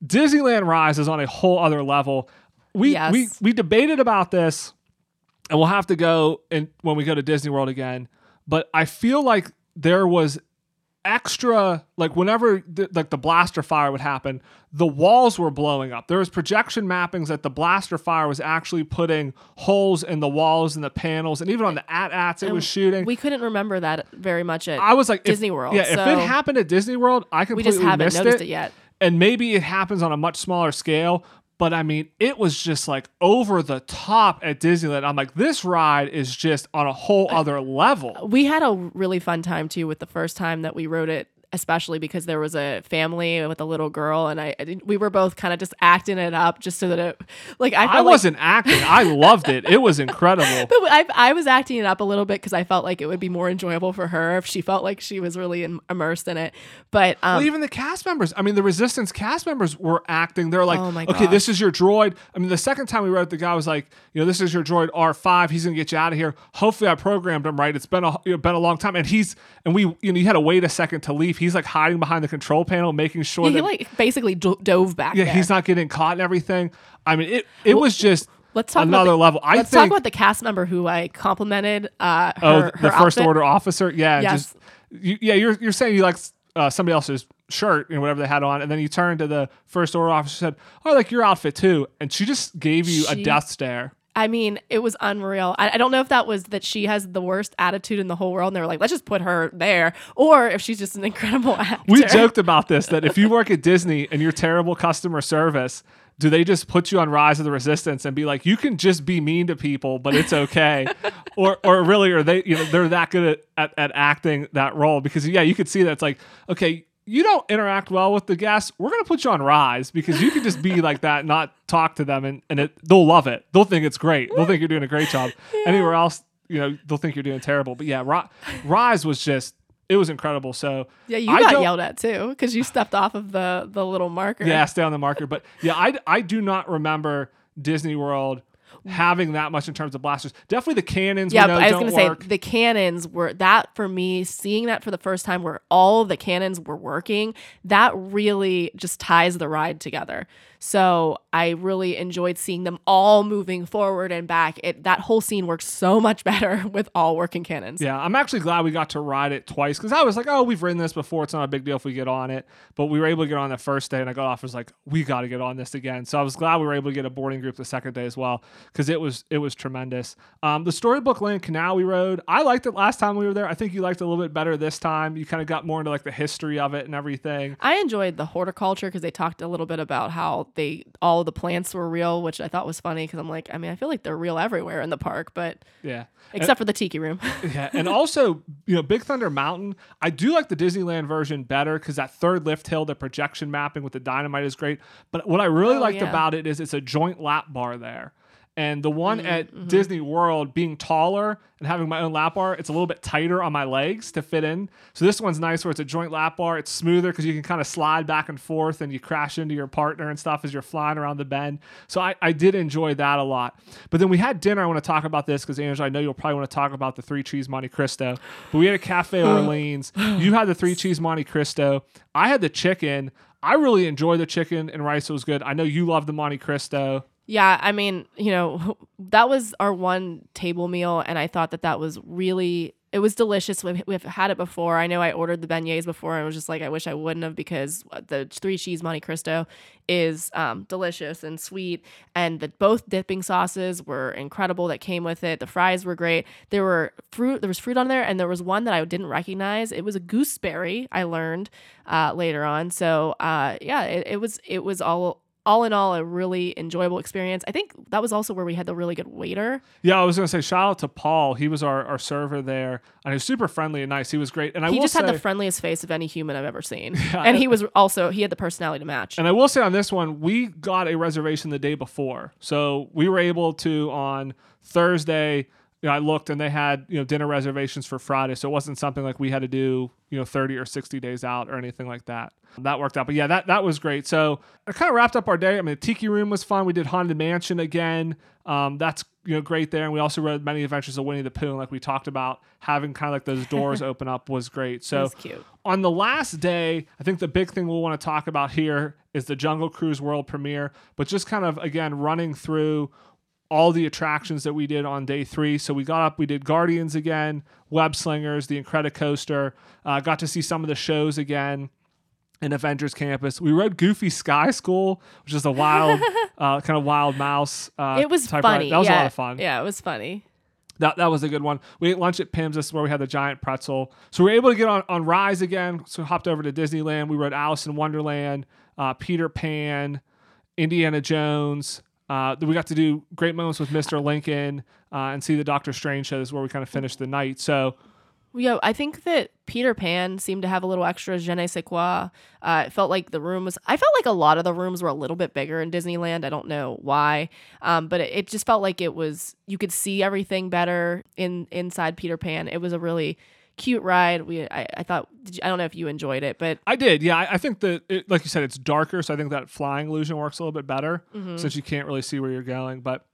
Disneyland Rise is on a whole other level. We Yes. we we debated about this, and we'll have to go and when we go to Disney World again. But I feel like there was extra like whenever the, like the blaster fire would happen the walls were blowing up there was projection mappings that the blaster fire was actually putting holes in the walls and the panels and even on the at-ats it was shooting We couldn't remember that very much at i was like if- Disney World. yeah if it happened at disney world i completely we just haven't missed noticed it, it yet. And maybe it happens on a much smaller scale but i mean it was just like over the top at disneyland. I'm like this ride is just on a whole other level. We had a really fun time too with the first time that we rode it especially because there was a family with a little girl and i I we were both kind of just acting it up just so that it like i i like wasn't acting i loved it it was incredible but I, I was acting it up a little bit because I felt like it would be more enjoyable for her if she felt like she was really im- immersed in it. But um, Well, even the cast members. I mean, the Resistance cast members were acting. They're like, Oh okay, this is your droid. I mean, the second time we wrote, the guy was like, you know, this is your droid R5. He's gonna get you out of here. Hopefully, I programmed him right. It's been a you know, been a long time, and he's and we you know you had to wait a second to leave. He's like hiding behind the control panel, making sure he that like basically do- dove back yeah, there. he's not getting caught and everything. I mean, it it was just Let's talk another the, level. I let's think talk about the cast member who I complimented. Uh, oh her, the her first outfit. order officer. Yeah, Yes. just you, yeah. You're you're saying you like uh, somebody else's shirt and whatever they had on, and then you turned to the first order officer and said, "Oh, I like your outfit too," and she just gave you a death stare. I mean, it was unreal. I, I don't know if that was that she has the worst attitude in the whole world, and they were like, let's just put her there, or if she's just an incredible actor. We joked about this that if you work at Disney and you're terrible customer service, do they just put you on Rise of the Resistance and be like, you can just be mean to people, but it's okay, or or really are they you know they're that good at, at, at acting that role because yeah you could see that it's like okay you don't interact well with the guests we're gonna put you on Rise because you can just be like that not talk to them and and it, they'll love it they'll think it's great they'll think you're doing a great job anywhere else you know they'll think you're doing terrible but yeah Ri- Rise was just it was incredible. So Yeah, you I got yelled at too because you stepped off of the the little marker. Yeah, stay on the marker. But yeah, I, I do not remember Disney World Mm. having that much in terms of blasters. Definitely the cannons. Yeah, we know but I was gonna say the cannons were that for me. Seeing that for the first time, where all the cannons were working, that really just ties the ride together. So I really enjoyed seeing them all moving forward and back. It that whole scene works so much better with all working cannons. Yeah, I'm actually glad we got to ride it twice because I was like, oh, we've ridden this before. It's not a big deal if we get on it. But we were able to get on the first day, and I got off. I was like, we got to get on this again. So I was glad we were able to get a boarding group the second day as well because it was it was tremendous. Um, the Storybook Land Canal we rode, I liked it last time we were there. I think you liked it a little bit better this time. You kind of got more into like the history of it and everything. I enjoyed the horticulture because they talked a little bit about how they all the plants were real, which I thought was funny because I'm like, I mean, I feel like they're real everywhere in the park, but Yeah. except for the tiki room. Yeah, and also, you know, Big Thunder Mountain. I do like the Disneyland version better because that third lift hill, the projection mapping with the dynamite is great. But what I really Oh, liked yeah. about it is it's a joint lap bar there. And the one Mm-hmm, at Disney World being taller and having my own lap bar, it's a little bit tighter on my legs to fit in. So this one's nice where it's a joint lap bar. It's smoother because you can kind of slide back and forth and you crash into your partner and stuff as you're flying around the bend. So I, I did enjoy that a lot. But then we had dinner. I want to talk about this because Angela, I know you'll probably want to talk about the three cheese Monte Cristo. But we had a Cafe Orleans. You had the three cheese Monte Cristo. I had the chicken. I really enjoyed the chicken and rice. It was good. I know you love the Monte Cristo. Yeah, I mean, you know, that was our one table meal, and I thought that that was really it was delicious. We've, we've had it before. I know I ordered the beignets before, and I was just like, I wish I wouldn't have because the three cheese Monte Cristo is um, delicious and sweet, and the both dipping sauces were incredible that came with it. The fries were great. There were fruit. There was fruit on there, and there was one that I didn't recognize. It was a gooseberry. I learned uh, later on. So uh, yeah, it, it was it was all all in all, a really enjoyable experience. I think that was also where we had the really good waiter. Yeah, I was gonna say shout out to Paul. He was our, our server there, and he was super friendly and nice. He was great. And I he just say, had the friendliest face of any human I've ever seen. and he was also, he had the personality to match. And I will say on this one, we got a reservation the day before, so we were able to on Thursday. You know, I looked and they had you know dinner reservations for Friday, so it wasn't something like we had to do you know thirty or sixty days out or anything like that. That worked out, but yeah, that that was great. So it kind of wrapped up our day. I mean, the Tiki Room was fun. We did Haunted Mansion again. Um, that's you know great there, and we also read many adventures of Winnie the Pooh, and like we talked about having kind of like those doors open up was great. So cute. on the last day, I think the big thing we'll want to talk about here is the Jungle Cruise World premiere, but just kind of again running through all the attractions that we did on day three. So we got up, we did Guardians again, Web Slingers, the Incredicoaster, uh, got to see some of the shows again in Avengers Campus. We rode Goofy Sky School, which is a wild, uh, kind of wild mouse. Uh, it was type ride. funny. That was yeah. a lot of fun. Yeah, it was funny. That, that was a good one. We ate lunch at Pym's. This is where we had the giant pretzel. So we were able to get on, on Rise again. So we hopped over to Disneyland. We rode Alice in Wonderland, uh, Peter Pan, Indiana Jones. Uh, we got to do great moments with Mr. Lincoln uh, and see the Doctor Strange show. Is where we kind of finished the night. So Yeah, I think that Peter Pan seemed to have a little extra je ne sais quoi. Uh, it felt like the room was, I felt like a lot of the rooms were a little bit bigger in Disneyland. I don't know why, um, but it, it just felt like it was, you could see everything better in inside Peter Pan. It was a really cute ride. We, I, I thought, did you, I don't know if you enjoyed it, but I did. Yeah, I, I think that, it, like you said, it's darker. So I think that flying illusion works a little bit better mm-hmm. since you can't really see where you're going. But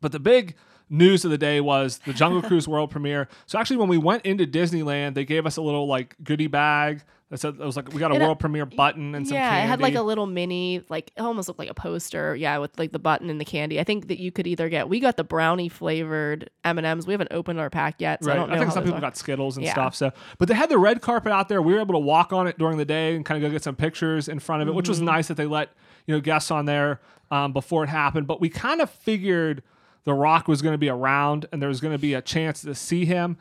but the big news of the day was the Jungle Cruise world premiere. So actually, when we went into Disneyland, they gave us a little like goodie bag that said it was like we got a And, world premiere button and some yeah, candy. it had like a little mini, like it almost looked like a poster. Yeah, with like the button and the candy. I think that you could either get. We got the brownie flavored M and M's. We haven't opened our pack yet, so Right. I don't know. I think some people are. got Skittles and Yeah. stuff. So, but they had the red carpet out there. We were able to walk on it during the day and kind of go get some pictures in front of it, which Mm-hmm. was nice that they let you know guests on there um, before it happened. But we kind of figured the Rock was going to be around and there was going to be a chance to see him.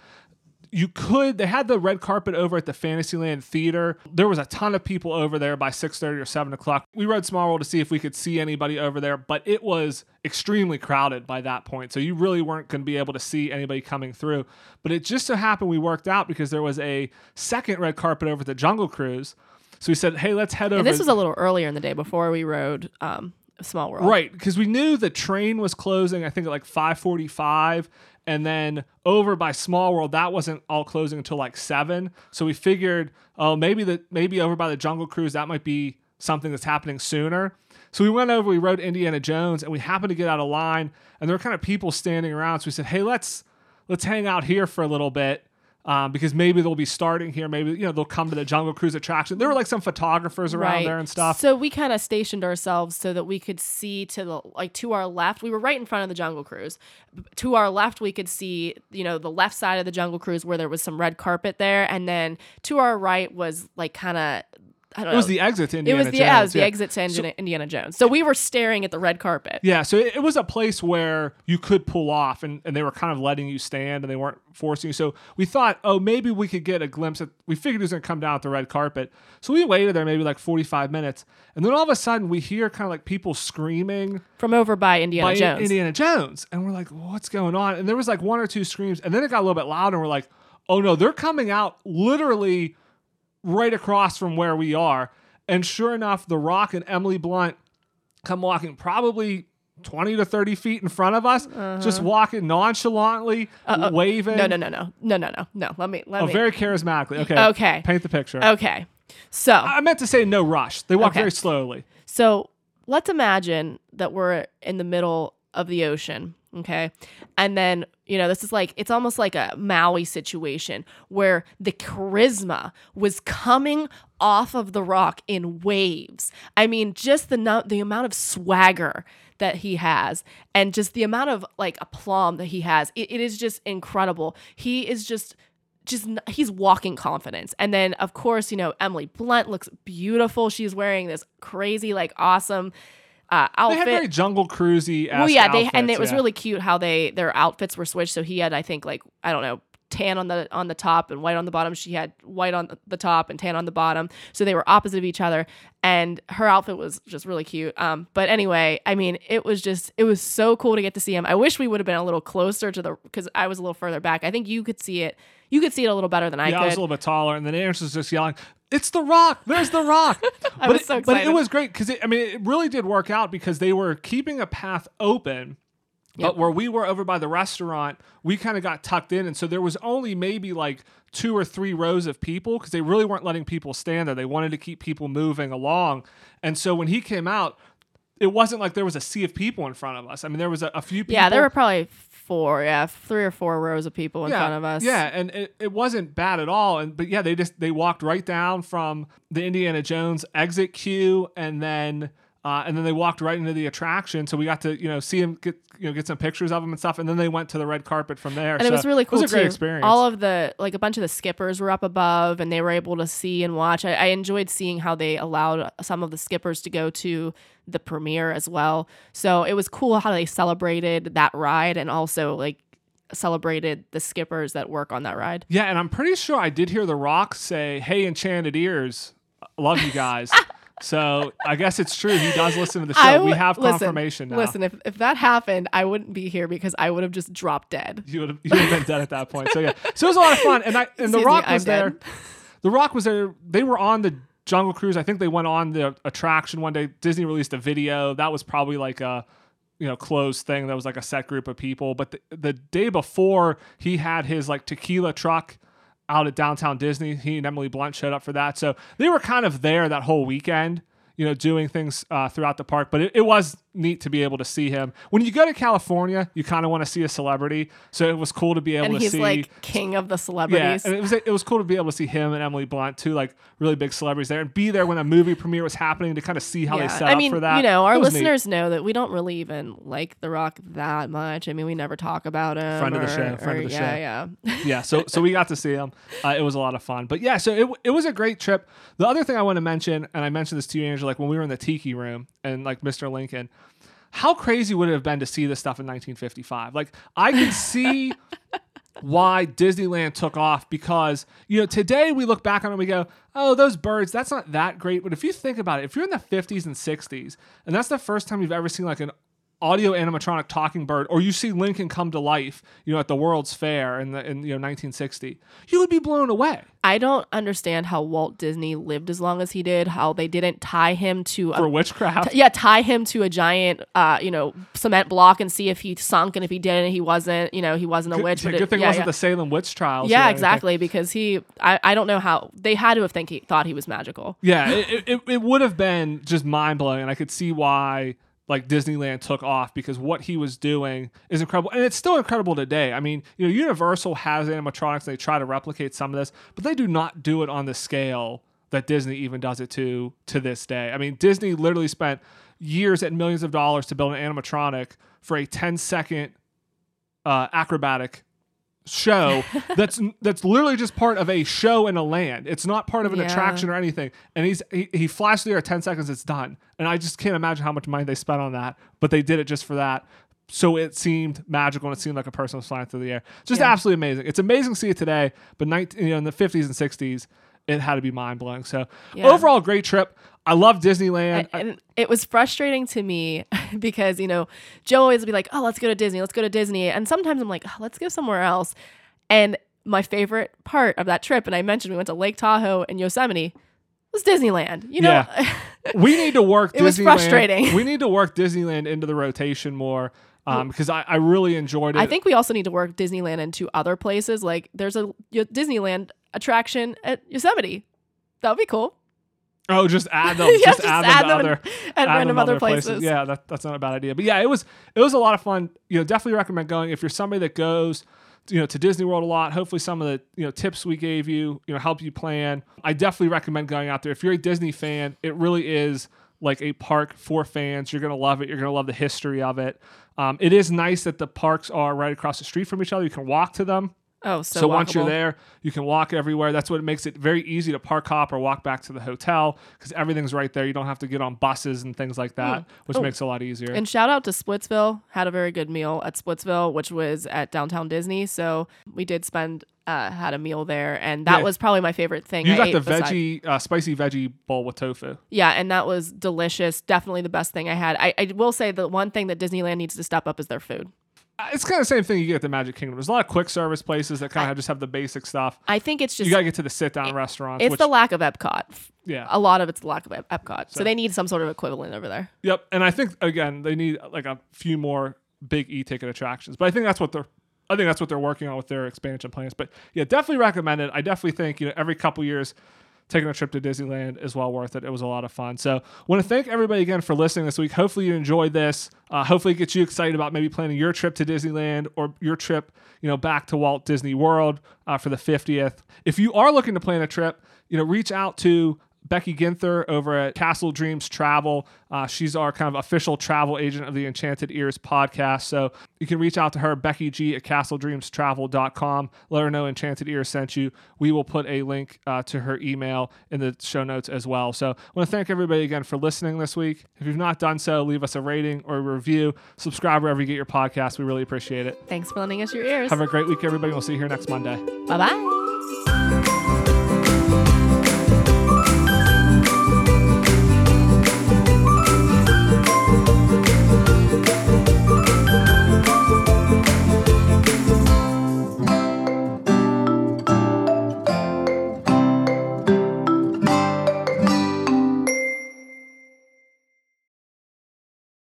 You could. They had the red carpet over at the Fantasyland Theater. There was a ton of people over there by six thirty or seven o'clock. We rode Small World to see if we could see anybody over there, but it was extremely crowded by that point. So you really weren't going to be able to see anybody coming through. But it just so happened we worked out because there was a second red carpet over at the Jungle Cruise. So we said, "Hey, let's head over." And this was a little earlier in the day before we rode um, Small World. Right, because we knew the train was closing. I think at like five forty-five, And then over by Small World, that wasn't all closing until like seven. So we figured, oh, maybe the maybe over by the Jungle Cruise, that might be something that's happening sooner. So we went over, we rode Indiana Jones, and we happened to get out of line, and there were kind of people standing around. So we said, hey, let's let's hang out here for a little bit um, because maybe they'll be starting here. Maybe you know they'll come to the Jungle Cruise attraction. There were like some photographers around Right. there and stuff. So we kind of stationed ourselves so that we could see to the like to our left. We were right in front of the Jungle Cruise. To our left, we could see you know the left side of the Jungle Cruise where there was some red carpet there, and then to our right was like kind of I don't it was know. the exit to it Indiana was the Jones. yeah, it was the yeah. exit to Indiana, Indiana Jones. So we were staring at the red carpet. Yeah, so it, it was a place where you could pull off, and, and they were kind of letting you stand, and they weren't forcing you. So we thought, oh, maybe we could get a glimpse. At, we figured he was going to come down at the red carpet, so we waited there maybe like forty five minutes, and then all of a sudden we hear kind of like people screaming From over by Indiana by Jones. Indiana Jones, and we're like, what's going on? And there was like one or two screams, and then it got a little bit louder, and we're like, oh no, they're coming out literally right across from where we are. And sure enough, The Rock and Emily Blunt come walking probably 20 to 30 feet in front of us, just walking nonchalantly, waving. Uh-huh. no, no, no, no, no, no, no, no. Let me let Oh, me. very charismatically. Okay. Okay. Paint the picture. okay, so I meant to say no rush. They walk Okay. very slowly. So let's imagine that we're in the middle of the ocean, okay? And then, you know, this is like, it's almost like a Maui situation where the charisma was coming off of the rock in waves. I mean, just the, the amount of swagger that he has and just the amount of like aplomb that he has, it- it is just incredible. He is just just he's walking confidence. And then of course, you know, Emily Blunt looks beautiful. She's wearing this crazy like awesome uh, They had very jungle cruisy. well, yeah, they and it was really cute how they their outfits were switched. So he had I think like I don't know tan on the on the top and white on the bottom. She had white on the top and tan on the bottom. So they were opposite of each other. And her outfit was just really cute. Um, but anyway, I mean, it was just it was so cool to get to see him. I wish we would have been a little closer to the because I was a little further back. I think you could see it. You could see it a little better than I Yeah, I was a little bit taller, and then was just yelling, "It's the Rock! There's the Rock!" I but was it, so But it was great because I mean, it really did work out because they were keeping a path open. But where we were over by the restaurant, we kind of got tucked in, and so there was only maybe like two or three rows of people because they really weren't letting people stand there. They wanted to keep people moving along, and so when he came out, it wasn't like there was a sea of people in front of us. I mean, there was a, a few people. yeah, there were probably four, yeah, three or four rows of people in front of us. Yeah, and it, it wasn't bad at all. And but yeah, they just they walked right down from the Indiana Jones exit queue, and then uh, and then they walked right into the attraction. So we got to you know see him get you know get some pictures of him and stuff, and then they went to the red carpet from there. and it was really cool It was a great too. experience. All of the like a bunch of the skippers were up above, and they were able to see and watch. I, I enjoyed seeing how they allowed some of the skippers to go to the premiere as well. So it was cool how they celebrated that ride and also like celebrated the skippers that work on that ride. yeah, and I'm pretty sure I did hear The Rock say, "Hey, Enchanted Ears, love you guys." so I guess it's true. He does listen to the show. I we have listen, confirmation now. Listen, if, if that happened, I wouldn't be here because I would have just dropped dead. you would have you would have been dead at that point. So yeah, so it was a lot of fun, and I and the Excuse me, Rock I'm was there. dead. The Rock was there. They were on the Jungle Cruise. I think they went on the attraction one day. Disney released a video that was probably like a you know closed thing. That was like a set group of people. But the, the day before, he had his like tequila truck out at downtown Disney. He and Emily Blunt showed up for that. So they were kind of there that whole weekend. You know, doing things uh, throughout the park, but it, it was neat to be able to see him. When you go to California, you kind of want to see a celebrity, so it was cool to be able to see And to he's see. like king of the celebrities. Yeah, and it was it was cool to be able to see him and Emily Blunt, two like really big celebrities there, and be there when a movie premiere was happening to kind of see how they set I up mean, for that. you know, our was neat. listeners know that we don't really even like The Rock that much. I mean, we never talk about him. Friend of the show, friend or- of the yeah, Yeah, yeah, so so we got to see him. Uh, it was a lot of fun. But yeah, so it, it was a great trip. The other thing I want to mention, and I mentioned this to you, Angela, like when we were in the Tiki Room and like Mr. Lincoln, how crazy would it have been to see this stuff in 1955? Like I could see why Disneyland took off because you know today we look back on it and we go, oh, those birds, that's not that great. But if you think about it, if you're in the 50s and 60s, and that's the first time you've ever seen like an audio animatronic talking bird, or you see Lincoln come to life, you know, at the World's Fair in the in you know 1960, you would be blown away. I don't understand how Walt Disney lived as long as he did. How they didn't tie him to For a witchcraft, yeah, tie him to a giant, uh, you know, cement block and see if he sunk, and if he didn't, he wasn't, you know, he wasn't a good, witch. good but it- thing it yeah, wasn't yeah. the Salem witch trials. Yeah, exactly. Because he, I, I don't know how they had to have think he thought he was magical. Yeah, it, it, it would have been just mind blowing, and I could see why like Disneyland took off because what he was doing is incredible, and it's still incredible today. I mean, you know, Universal has animatronics; they try to replicate some of this, but they do not do it on the scale that Disney even does it to to this day. I mean, Disney literally spent years and millions of dollars to build an animatronic for a 10 second uh, acrobatic show that's that's literally just part of a show in a land. It's not part of an Yeah. attraction or anything. And he's he, he flashed through there 10 seconds, it's done. And I just can't imagine how much money they spent on that, but they did it just for that. So it seemed magical and it seemed like a person was flying through the air. Just Yeah. absolutely amazing. It's amazing to see it today, but 19, you know, in the 50s and 60s, it had to be mind blowing. So Yeah. overall, great trip. I love Disneyland. And, and it was frustrating to me because, you know, Joe always would be like, oh, let's go to Disney, let's go to Disney. And sometimes I'm like, oh, let's go somewhere else. And my favorite part of that trip, and I mentioned we went to Lake Tahoe and Yosemite, was Disneyland. You know, we need to work. It was Disneyland- frustrating. We need to work Disneyland into the rotation more um, because I, I really enjoyed it. I think we also need to work Disneyland into other places. Like there's a Disneyland attraction at Yosemite. That would be cool. Oh, just add them. Yeah, just, add them to them other at add random them other places. Yeah, that, that's not a bad idea. But yeah, it was it was a lot of fun. You know, definitely recommend going if you're somebody that goes. You know, to Disney World a lot. Hopefully, some of the you know tips we gave you, you know, help you plan. I definitely recommend going out there. If you're a Disney fan, it really is like a park for fans. You're gonna love it. You're gonna love the history of it. Um, it is nice that the parks are right across the street from each other. You can walk to them. Oh, so, So, once you're there, you can walk everywhere. That's what makes it very easy to park hop or walk back to the hotel because everything's right there. You don't have to get on buses and things like that, which Oh. makes it a lot easier. And shout out to Splitsville. Had a very good meal at Splitsville, which was at downtown Disney. So we did spend uh, had a meal there, and that Yeah. was probably my favorite thing. you I got the veggie, uh, spicy veggie bowl with tofu. Yeah, and that was delicious. Definitely the best thing I had. I, I will say the one thing that Disneyland needs to step up is their food. Uh, It's kind of the same thing you get at the Magic Kingdom. There's a lot of quick service places that kind of just have the basic stuff. I think it's just You got to get to the sit down restaurants. it's which, the lack of Epcot. yeah. A lot of it's the lack of Ep- Epcot. So, they need some sort of equivalent over there. Yep. And I think again they need like a few more big e-ticket attractions. But I think that's what they're I think that's what they're working on with their expansion plans. But yeah, definitely recommend it. I definitely think, you know, every couple years taking a trip to Disneyland is well worth it. It was a lot of fun. So want to thank everybody again for listening this week. Hopefully you enjoyed this. Uh, hopefully it gets you excited about maybe planning your trip to Disneyland or your trip, you know, back to Walt Disney World uh, for the 50th. If you are looking to plan a trip, you know, reach out to Becky Ginther over at Castle Dreams Travel. Uh, she's our kind of official travel agent of the Enchanted Ears podcast. So you can reach out to her, Becky G at castledreamstravel.com. Let her know Enchanted Ears sent you. We will put a link uh, to her email in the show notes as well. So I want to thank everybody again for listening this week. If you've not done so, leave us a rating or a review. Subscribe wherever you get your podcast. We really appreciate it. Thanks for lending us your ears. Have a great week, everybody. We'll see you here next Monday. Bye bye.